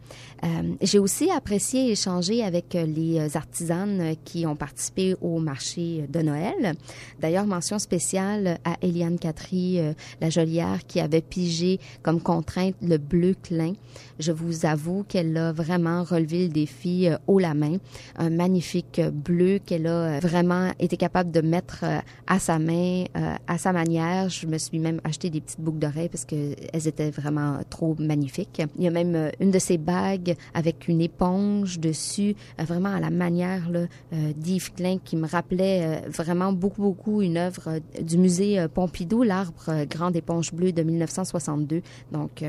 J'ai aussi apprécié échanger avec les artisanes qui ont participé au marché de Noël. D'ailleurs, mention spéciale à Eliane Catry, la jolière, qui avait pigé comme contrainte le bleu clin. Je vous avoue qu'elle a vraiment relevé le défi haut la main. Un magnifique bleu qu'elle a vraiment été capable de mettre euh, à sa main, euh, à sa manière. Je me suis même acheté des petites boucles d'oreilles parce qu'elles étaient vraiment trop magnifiques. Il y a même euh, une de ces bagues avec une éponge dessus, vraiment à la manière d'Yves Klein qui me rappelait vraiment beaucoup, beaucoup une œuvre du musée Pompidou, l'arbre grande éponge bleue de 1962. Donc,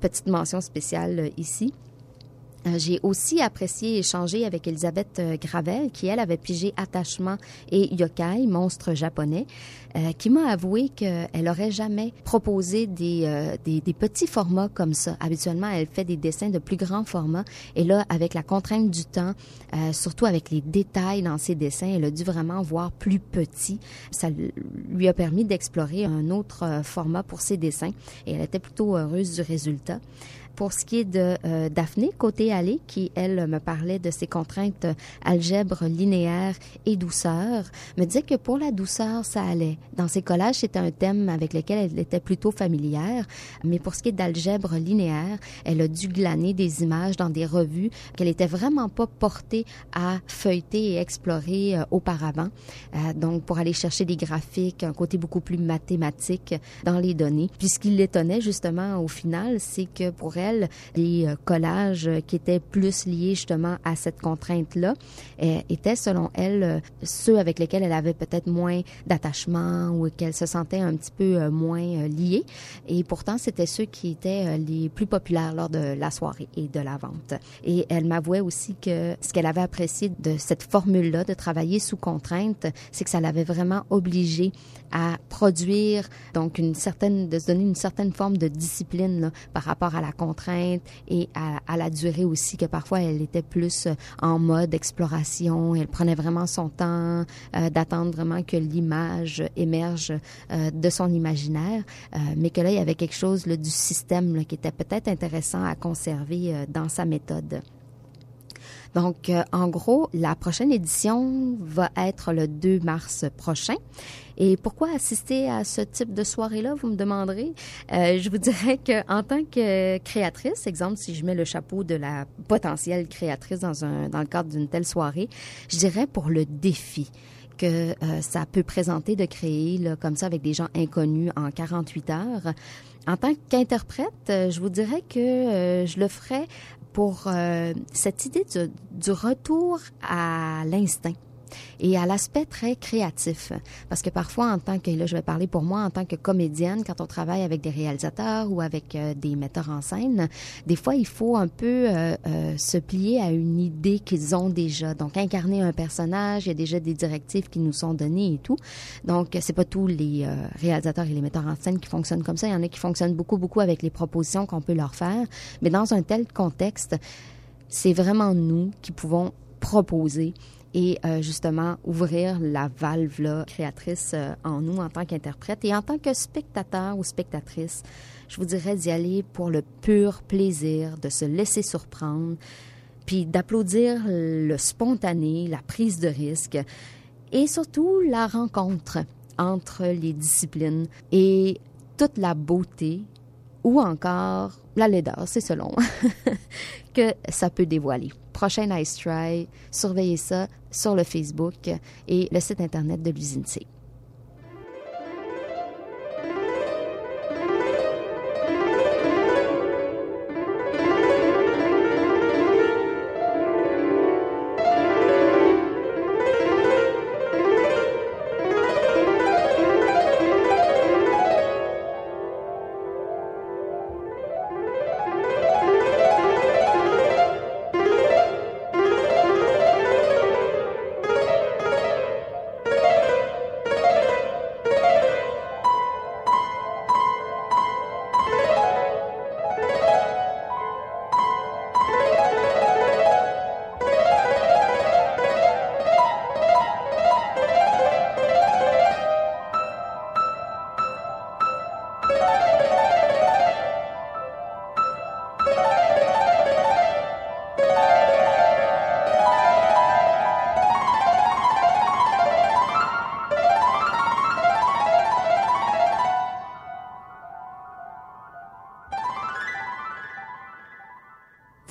petite mention spéciale ici. Euh, j'ai aussi apprécié échanger avec Elisabeth euh, Gravel, qui, elle, avait pigé Attachement et Yokai, monstre japonais, euh, qui m'a avoué qu'elle aurait jamais proposé des, des, des, petits formats comme ça. Habituellement, elle fait des dessins de plus grands formats. Et là, avec la contrainte du temps, surtout avec les détails dans ses dessins, elle a dû vraiment voir plus petit. Ça lui a permis d'explorer un autre format pour ses dessins. Et elle était plutôt heureuse du résultat. Pour ce qui est de euh, Daphné, côté allée, qui, elle, me parlait de ses contraintes algèbre linéaire et douceur, me disait que pour la douceur, ça allait. Dans ses collages, c'était un thème avec lequel elle était plutôt familière, mais pour ce qui est d'algèbre linéaire, elle a dû glaner des images dans des revues qu'elle était vraiment pas portée à feuilleter et explorer euh, auparavant. Euh, donc, pour aller chercher des graphiques, un côté beaucoup plus mathématique dans les données. Puis ce qui l'étonnait justement au final, c'est que pour elle, les euh, collages qui étaient plus liés justement à cette contrainte-là étaient, selon elle, euh, ceux avec lesquels elle avait peut-être moins d'attachement ou qu'elle se sentait un petit peu euh, moins liée. Et pourtant, c'était ceux qui étaient les plus populaires lors de la soirée et de la vente. Et elle m'avouait aussi que ce qu'elle avait apprécié de cette formule-là, de travailler sous contrainte, c'est que ça l'avait vraiment obligée à produire, donc une certaine, de se donner une certaine forme de discipline par rapport à la contrainte et à, la durée aussi, que parfois elle était plus euh, en mode exploration. Elle prenait vraiment son temps euh, d'attendre vraiment que l'image émerge euh, de son imaginaire, mais que là, il y avait quelque chose du système qui était peut-être intéressant à conserver dans sa méthode. Donc, euh, en gros, la prochaine édition va être le 2 mars prochain. Et pourquoi assister à ce type de soirée-là, vous me demanderez? Euh, je vous dirais qu'en tant que créatrice, exemple, si je mets le chapeau de la potentielle créatrice dans, un, dans le cadre d'une telle soirée, je dirais pour le défi que euh, ça peut présenter de créer là, comme ça avec des gens inconnus en 48 heures. En tant qu'interprète, euh, je vous dirais que euh, je le ferais pour cette idée du retour à l'instinct et à l'aspect très créatif. Parce que parfois, en tant que, là, je vais parler pour moi, en tant que comédienne, quand on travaille avec des réalisateurs ou avec euh, des metteurs en scène, des fois, il faut un peu euh, euh, se plier à une idée qu'ils ont déjà. Donc, incarner un personnage, il y a déjà des directives qui nous sont données et tout. Donc, c'est pas tous les réalisateurs et les metteurs en scène qui fonctionnent comme ça. Il y en a qui fonctionnent beaucoup, beaucoup avec les propositions qu'on peut leur faire. Mais dans un tel contexte, c'est vraiment nous qui pouvons proposer et euh, justement ouvrir la valve là, créatrice euh, en nous en tant qu'interprète et en tant que spectateur ou spectatrice. Je vous dirais d'y aller pour le pur plaisir de se laisser surprendre, puis d'applaudir le spontané, la prise de risque et surtout la rencontre entre les disciplines et toute la beauté ou encore la laideur, c'est selon, <laughs> que ça peut dévoiler. Prochain Ice Try, surveillez ça sur le Facebook et le site Internet de l'usine C.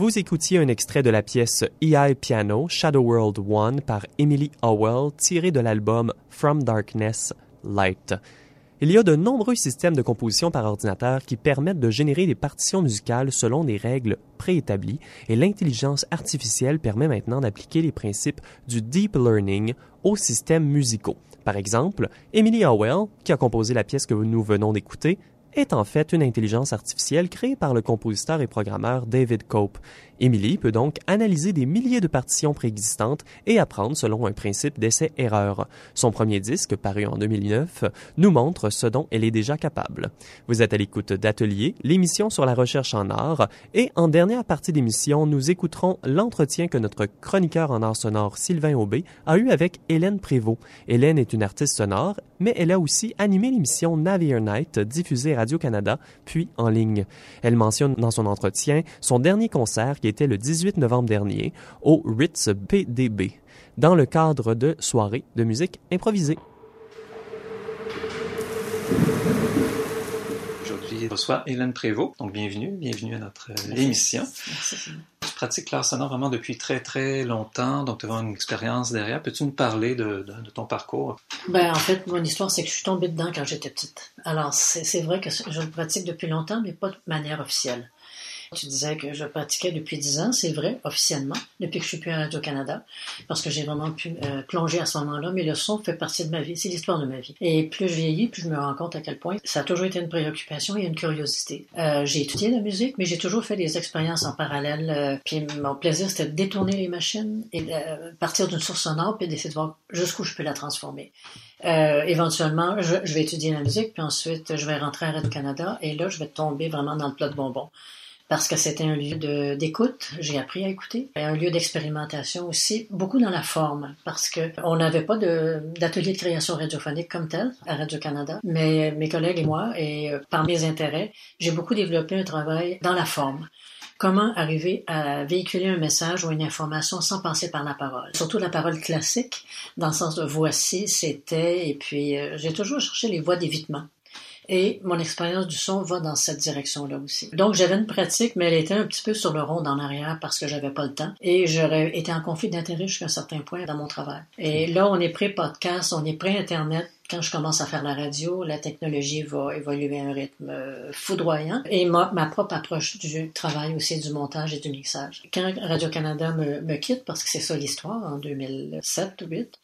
Vous écoutiez un extrait de la pièce EI Piano Shadow World One par Emily Howell tiré de l'album From Darkness Light. Il y a de nombreux systèmes de composition par ordinateur qui permettent de générer des partitions musicales selon des règles préétablies et l'intelligence artificielle permet maintenant d'appliquer les principes du deep learning aux systèmes musicaux. Par exemple, Emily Howell, qui a composé la pièce que nous venons d'écouter, est en fait une intelligence artificielle créée par le compositeur et programmeur David Cope. Emily peut donc analyser des milliers de partitions préexistantes et apprendre selon un principe d'essai-erreur. Son premier disque, paru en 2009, nous montre ce dont elle est déjà capable. Vous êtes à l'écoute d'Atelier, l'émission sur la recherche en art, et en dernière partie d'émission, nous écouterons l'entretien que notre chroniqueur en art sonore Sylvain Aubé a eu avec Hélène Prévost. Hélène est une artiste sonore, mais elle a aussi animé l'émission Navier Night diffusée à Radio-Canada, puis en ligne. Elle mentionne dans son entretien son dernier concert qui était le 18 novembre dernier au Ritz PDB, dans le cadre de soirées de musique improvisée. Aujourd'hui, je reçois Hélène Prévost. Donc, bienvenue, bienvenue à notre euh, émission. Merci. Pratiques l'art sonore vraiment depuis très, très longtemps, donc tu as une expérience derrière. Peux-tu nous parler de, de, de, ton parcours? Ben, en fait, mon histoire, c'est que je suis tombée dedans quand j'étais petite. Alors, c'est vrai que je le pratique depuis longtemps, mais pas de manière officielle. Tu disais que je pratiquais depuis dix ans, c'est vrai, officiellement, depuis que je suis plus à Radio-Canada, parce que j'ai vraiment pu euh, plonger à ce moment-là, mais le son fait partie de ma vie, c'est l'histoire de ma vie. Et plus je vieillis, plus je me rends compte à quel point ça a toujours été une préoccupation et une curiosité. Euh, j'ai étudié la musique, mais j'ai toujours fait des expériences en parallèle, euh, puis mon plaisir, c'était de détourner les machines et de partir d'une source sonore, puis d'essayer de voir jusqu'où je peux la transformer. Euh, éventuellement, je, je, vais étudier la musique, puis ensuite, je vais rentrer à Radio-Canada, et là, je vais tomber vraiment dans le plat de bonbons parce que c'était un lieu d'écoute. J'ai appris à écouter. Et un lieu d'expérimentation aussi, beaucoup dans la forme, parce que on n'avait pas d'atelier de, création radiophonique comme tel à Radio-Canada, mais mes collègues et moi, et euh, par mes intérêts, j'ai beaucoup développé un travail dans la forme comment arriver à véhiculer un message ou une information sans passer par la parole? Surtout la parole classique, dans le sens de voici, c'était, et puis euh, j'ai toujours cherché les voix d'évitement. Et mon expérience du son va dans cette direction-là aussi. Donc j'avais une pratique, mais elle était un petit peu sur le rond en arrière parce que j'avais pas le temps. Et j'aurais été en conflit d'intérêt jusqu'à un certain point dans mon travail. Et là, on est pré-podcast, on est pré-internet, quand je commence à faire la radio, la technologie va évoluer à un rythme euh, foudroyant. Et ma, ma propre approche du travail aussi, du montage et du mixage. Quand Radio-Canada me, me quitte, parce que c'est ça l'histoire, en 2007 ou 2008,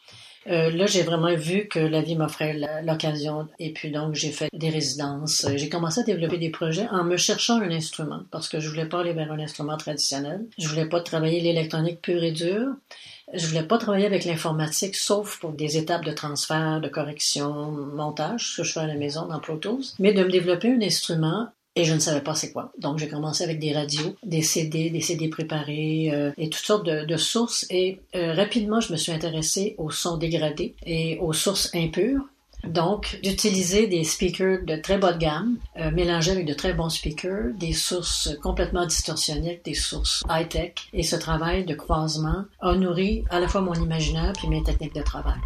euh, là, j'ai vraiment vu que la vie m'offrait l'occasion. Et puis donc, j'ai fait des résidences. J'ai commencé à développer des projets en me cherchant un instrument parce que je voulais pas aller vers un instrument traditionnel. Je voulais pas travailler l'électronique pure et dure. Je voulais pas travailler avec l'informatique, sauf pour des étapes de transfert, de correction, montage, ce que je fais à la maison dans Pro Tools, mais de me développer un instrument et je ne savais pas c'est quoi. Donc j'ai commencé avec des radios, des CD, des CD préparés euh, et toutes sortes de, de sources. Et euh, rapidement, je me suis intéressée aux sons dégradés et aux sources impures. Donc, d'utiliser des speakers de très bas de gamme, euh, mélangés avec de très bons speakers, des sources complètement distorsionnées, des sources high-tech. Et ce travail de croisement a nourri à la fois mon imaginaire puis mes techniques de travail.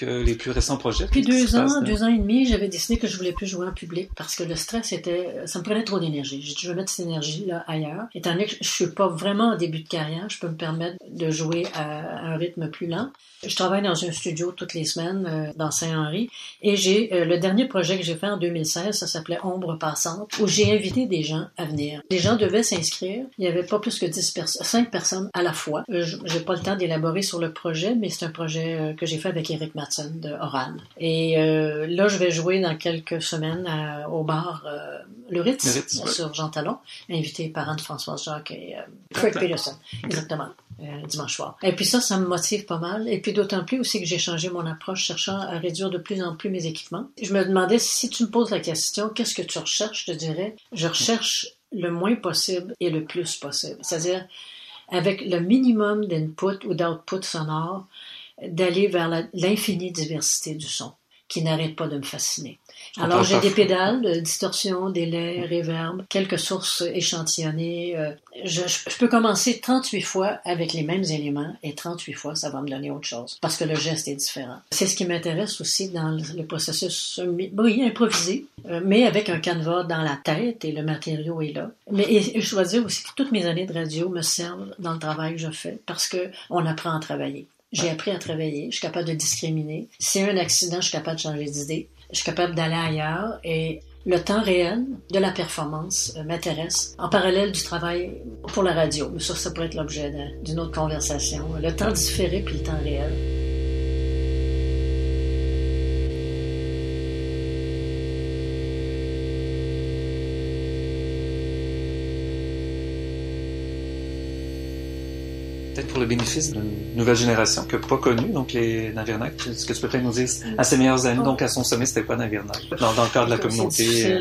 Donc, euh, les plus récents projets. Depuis deux ans, deux ans et demi, j'avais décidé que je voulais plus jouer en public parce que le stress était, ça me prenait trop d'énergie. J'ai dit, je vais mettre cette énergie là ailleurs. Étant donné que je suis pas vraiment en début de carrière, je peux me permettre de jouer à, un rythme plus lent. Je travaille dans un studio toutes les semaines euh, dans Saint-Henri et j'ai euh, le dernier projet que j'ai fait en 2016, ça s'appelait Ombre passante, où j'ai invité des gens à venir. Les gens devaient s'inscrire. Il y avait pas plus que 10 personnes, 5 personnes à la fois. j'ai pas le temps d'élaborer sur le projet, mais c'est un projet que j'ai fait avec Eric De Oral. Et euh, là, je vais jouer dans quelques semaines au bar euh, Le Ritz, sur Jean Talon, invité par Anne-Françoise Jacques et euh, Craig Peterson. Exactement. dimanche soir. Et puis ça, ça me motive pas mal. Et puis d'autant plus aussi que j'ai changé mon approche, cherchant à réduire de plus en plus mes équipements. Je me demandais si tu me poses la question, qu'est-ce que tu recherches Je te dirais, je recherche le moins possible et le plus possible. C'est-à-dire avec le minimum d'input ou d'output sonore, d'aller vers l'infinie diversité du son qui n'arrête pas de me fasciner. Alors j'ai des pédales, de distorsion, délai, reverb, quelques sources échantillonnées. Euh, je, je, peux commencer 38 fois avec les mêmes éléments et 38 fois ça va me donner autre chose parce que le geste est différent. C'est ce qui m'intéresse aussi dans le processus oui, improvisé, euh, mais avec un canevas dans la tête et le matériau est là. Mais et, je dois dire aussi que toutes mes années de radio me servent dans le travail que je fais parce que on apprend à travailler. J'ai appris à travailler, je suis capable de discriminer. Si y a un accident, je suis capable de changer d'idée. Je suis capable d'aller ailleurs et le temps réel de la performance euh, m'intéresse en parallèle du travail pour la radio. Mais ça, ça pourrait être l'objet d'une autre conversation. Le temps différé puis le temps réel. Pour le bénéfice d'une nouvelle génération qui n'a pas connu donc les Navirnac. Est-ce que tu peux peut-être nous dire à ses meilleures années, donc à son sommet, c'était quoi Navirnac? Dans, dans le cadre de la communauté?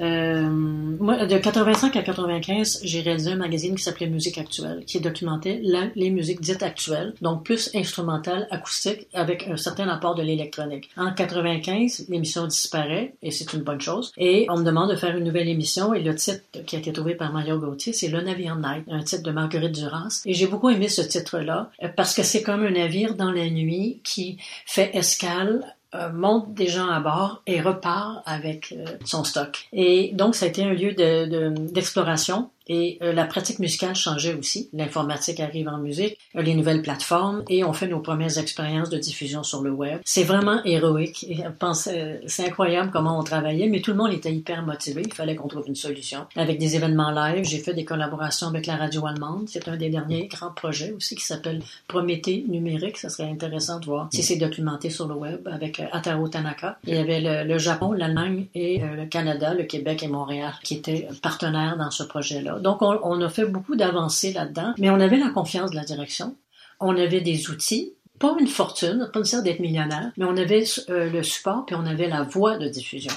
Euh, moi, de 85 à 95, j'ai réalisé un magazine qui s'appelait Musique actuelle, qui documentait les musiques dites actuelles, donc plus instrumentales, acoustiques, avec un certain apport de l'électronique. En 95, l'émission disparaît, et c'est une bonne chose, et on me demande de faire une nouvelle émission, et le titre qui a été trouvé par Mario Gauthier, c'est Le Navire Night, un titre de Marguerite Duras, et j'ai beaucoup aimé ce titre-là, parce que c'est comme un navire dans la nuit qui fait escale euh, monte des gens à bord et repart avec euh, son stock. Et donc, ça a été un lieu d'exploration. De, et euh, la pratique musicale changeait aussi. L'informatique arrive en musique, euh, les nouvelles plateformes, et on fait nos premières expériences de diffusion sur le web. C'est vraiment héroïque. Euh, c'est incroyable comment on travaillait, mais tout le monde était hyper motivé. Il fallait qu'on trouve une solution. Avec des événements live, j'ai fait des collaborations avec la radio allemande. C'est un des derniers grands projets aussi qui s'appelle Prométhée numérique. Ça serait intéressant de voir si c'est documenté sur le web avec Ataro Tanaka. Il y avait le, le Japon, l'Allemagne et le Canada, le Québec et Montréal qui étaient partenaires dans ce projet-là. Donc, on, a fait beaucoup d'avancées là-dedans, mais on avait la confiance de la direction. On avait des outils pas une fortune, pas nécessaire d'être millionnaire, mais on avait euh, le support puis on avait la voix de diffusion.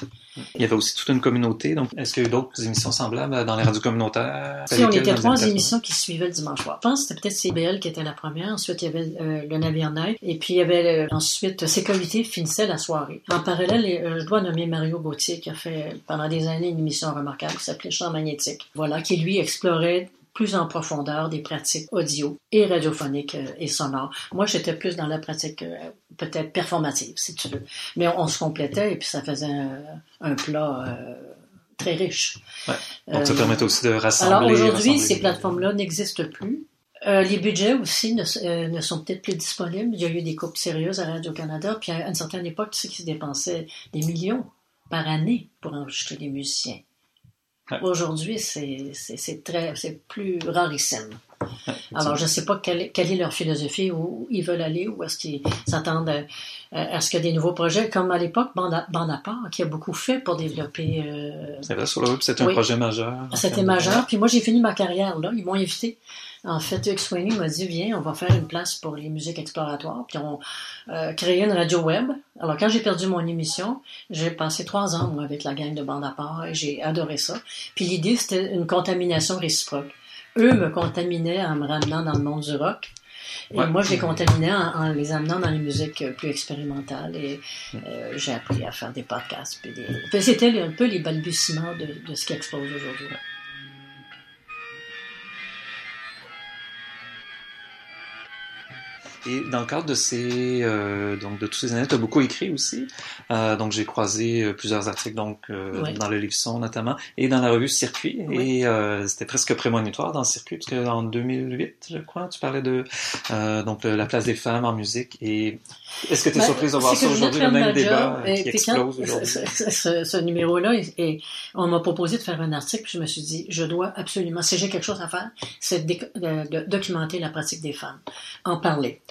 Il y avait aussi toute une communauté. Donc, est-ce qu'il y a eu d'autres émissions semblables dans les radios communautaires? Si, on était trois émissions qui suivaient le dimanche soir. Je pense que c'était peut-être CBL qui était la première. Ensuite, il y avait euh, le Navire Night. Et puis, il y avait euh, ensuite Sécurité finissait la soirée. En parallèle, je dois nommer Mario Gauthier qui a fait pendant des années une émission remarquable qui s'appelait Champ magnétique. Voilà, qui lui explorait plus en profondeur des pratiques audio et radiophoniques euh, et sonores. Moi, j'étais plus dans la pratique euh, peut-être performative, si tu veux. Mais on, se complétait et puis ça faisait un, plat euh, très riche. Ouais. Donc, ça permettait aussi de rassembler. Alors aujourd'hui, ces plateformes-là n'existent plus. les budgets aussi ne, ne sont peut-être plus disponibles. Il y a eu des coupes sérieuses à Radio-Canada, puis à une certaine époque, tu sais qu'ils dépensaient des millions par année pour enregistrer des musiciens. Aujourd'hui, c'est très, c'est plus rarissime. Alors, je ne sais pas quelle, est leur philosophie, où ils veulent aller, ou est-ce qu'ils s'attendent à, ce qu'il y ait des nouveaux projets, comme à l'époque, Bandapart, qui a beaucoup fait pour développer... Euh, c'est vrai, sur le web, c'était un projet majeur. C'était majeur, puis moi, j'ai fini ma carrière là. Ils m'ont invité en fait, X m'a dit, viens, on va faire une place pour les musiques exploratoires. Puis on euh, créé une radio web. Alors, quand j'ai perdu mon émission, j'ai passé trois ans, moi, avec la gang de bande à part et j'ai adoré ça. Puis l'idée, c'était une contamination réciproque. Eux me contaminaient en me ramenant dans le monde du rock. Et moi, je les contaminais en, les amenant dans les musiques plus expérimentales. Et euh, j'ai appris à faire des podcasts. Puis des... C'était un peu les balbutiements de, de ce qui explose aujourd'hui. Et dans le cadre de ces, euh, donc de tous ces années, tu as beaucoup écrit aussi. Euh, donc j'ai croisé euh, plusieurs articles donc euh, dans le livre son notamment et dans la revue Circuit. Et euh, c'était presque prémonitoire dans Circuit parce que en 2008, je crois, tu parlais de donc la place des femmes en musique. Et est-ce que tu es ben, surprise de voir ça aujourd'hui, le même débat qui explose aujourd'hui? ce, ce, numéro-là, et, on m'a proposé de faire un article, puis je me suis dit, je dois absolument, si j'ai quelque chose à faire, c'est de, de documenter la pratique des femmes, en parler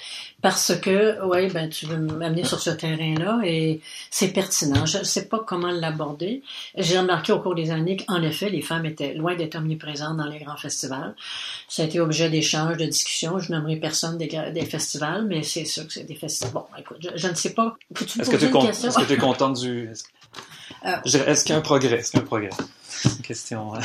parce que, oui, ben, tu veux m'amener sur ce terrain-là et c'est pertinent. Je ne sais pas comment l'aborder. J'ai remarqué au cours des années qu'en effet, les femmes étaient loin d'être omniprésentes dans les grands festivals. Ça a été objet d'échanges, de discussions. Je n'aimerais personne des, des, festivals, mais c'est sûr que c'est des festivals. Bon, écoute, je, ne sais pas. Est-ce que tu es, content du... Euh, est-ce qu'il y a un progrès? Est-ce qu'il y a un progrès? Question. Euh,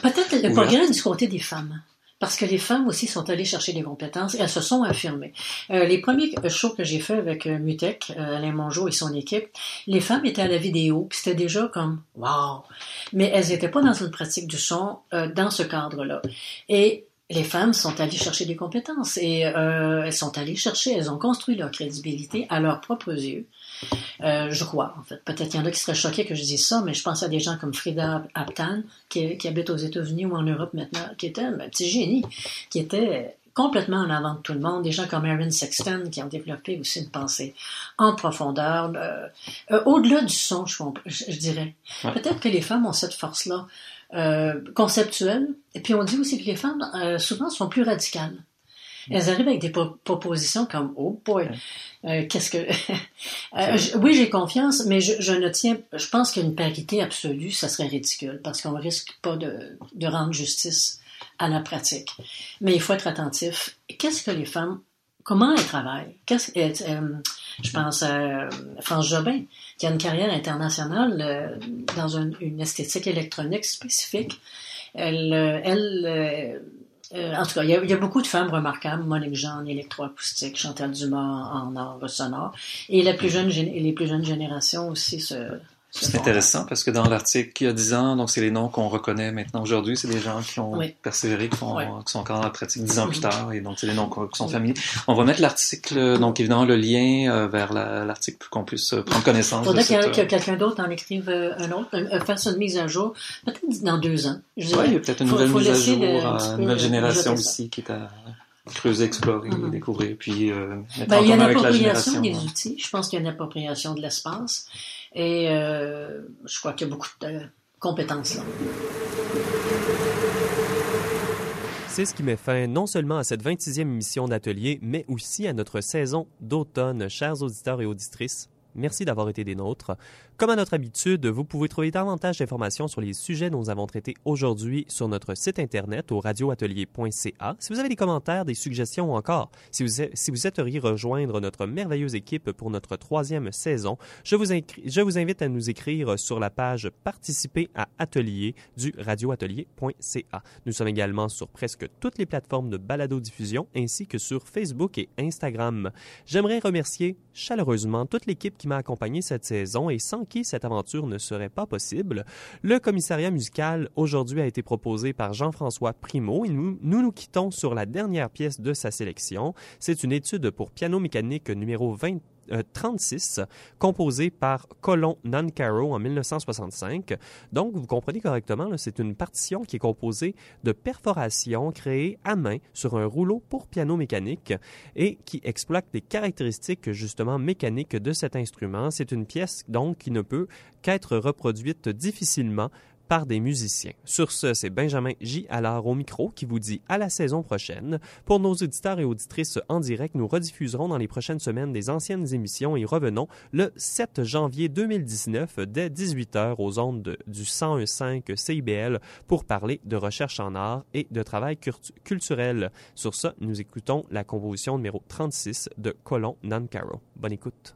peut-être le progrès du côté des femmes parce que les femmes aussi sont allées chercher des compétences et elles se sont affirmées. Euh, les premiers shows que j'ai fait avec euh, Mutec, euh, Alain Mongeau et son équipe, les femmes étaient à la vidéo, puis c'était déjà comme wow, mais elles n'étaient pas dans une pratique du son dans ce cadre-là. Et les femmes sont allées chercher des compétences et elles sont allées chercher, elles ont construit leur crédibilité à leurs propres yeux. Euh, je crois, en fait. Peut-être qu'il y en a qui seraient choqués que je dise ça, mais je pense à des gens comme Frida Aptan, qui, qui habite aux États-Unis ou en Europe maintenant, qui était un petit génie, qui était complètement en avant de tout le monde. Des gens comme Aaron Sexton qui ont développé aussi une pensée en profondeur, euh, euh, au-delà du son, je, je dirais. Peut-être que les femmes ont cette force-là conceptuelle. Et puis on dit aussi que les femmes, souvent, sont plus radicales. Elles arrivent avec des propositions comme oh boy, euh, qu'est-ce que <laughs> euh, oui j'ai confiance, mais je, ne tiens. Je pense qu'une parité absolue, ça serait ridicule parce qu'on risque pas de, de rendre justice à la pratique. Mais il faut être attentif. Qu'est-ce que les femmes Comment elles travaillent? Qu'est-ce euh, je pense à France Jobin, qui a une carrière internationale dans une esthétique électronique spécifique. Elle, elle euh, en tout cas, il y, a, beaucoup de femmes remarquables, Monique Jean en électroacoustique, Chantal Dumas en art sonore, et la plus jeune, les plus jeunes générations aussi se, c'est intéressant parce que dans l'article il y a 10 ans, donc c'est les noms qu'on reconnaît maintenant aujourd'hui, c'est des gens qui ont persévéré, qui, sont encore dans la pratique 10 ans plus mm-hmm. tard, et donc c'est des noms qui sont familiers. On va mettre l'article, donc évidemment le lien euh, vers l'article pour qu'on puisse euh, prendre connaissance. Il faudrait que, quelqu'un d'autre en écrive euh, un autre, fasse une mise à jour, peut-être dans deux ans. Oui, il y a peut-être une nouvelle mise à jour, une nouvelle génération aussi qui est à creuser, explorer, mm-hmm. découvrir, puis euh, ben, il y a une appropriation des outils. Je pense qu'il y a une appropriation de l'espace. Et euh, je crois qu'il y a beaucoup de compétences là. C'est ce qui met fin non seulement à cette 26e émission d'atelier, mais aussi à notre saison d'automne, chers auditeurs et auditrices. Merci d'avoir été des nôtres. Comme à notre habitude, vous pouvez trouver davantage d'informations sur les sujets dont nous avons traité aujourd'hui sur notre site internet au radioatelier.ca. Si vous avez des commentaires, des suggestions ou encore si vous, si vous souhaiteriez rejoindre notre merveilleuse équipe pour notre troisième saison, je vous, je vous invite à nous écrire sur la page Participer à Atelier du radioatelier.ca. Nous sommes également sur presque toutes les plateformes de balado-diffusion ainsi que sur Facebook et Instagram. J'aimerais remercier chaleureusement toute l'équipe qui m'a accompagné cette saison et sans qui cette aventure ne serait pas possible. Le commissariat musical aujourd'hui a été proposé par Jean-François Primo et nous, nous, nous quittons sur la dernière pièce de sa sélection. C'est une étude pour piano mécanique numéro 20 36, euh, composé par Colon Nancaro en 1965. Donc, vous comprenez correctement, c'est une partition qui est composée de perforations créées à main sur un rouleau pour piano mécanique et qui exploite les caractéristiques justement mécaniques de cet instrument. C'est une pièce donc qui ne peut qu'être reproduite difficilement par des musiciens. Sur ce, c'est Benjamin J. Allard au micro qui vous dit à la saison prochaine. Pour nos auditeurs et auditrices en direct, nous rediffuserons dans les prochaines semaines des anciennes émissions et revenons le 7 janvier 2019 dès 18h aux ondes du 101.5 CIBL pour parler de recherche en art et de travail culturel. Sur ce, nous écoutons la composition numéro 36 de Colon Nancaro. Bonne écoute.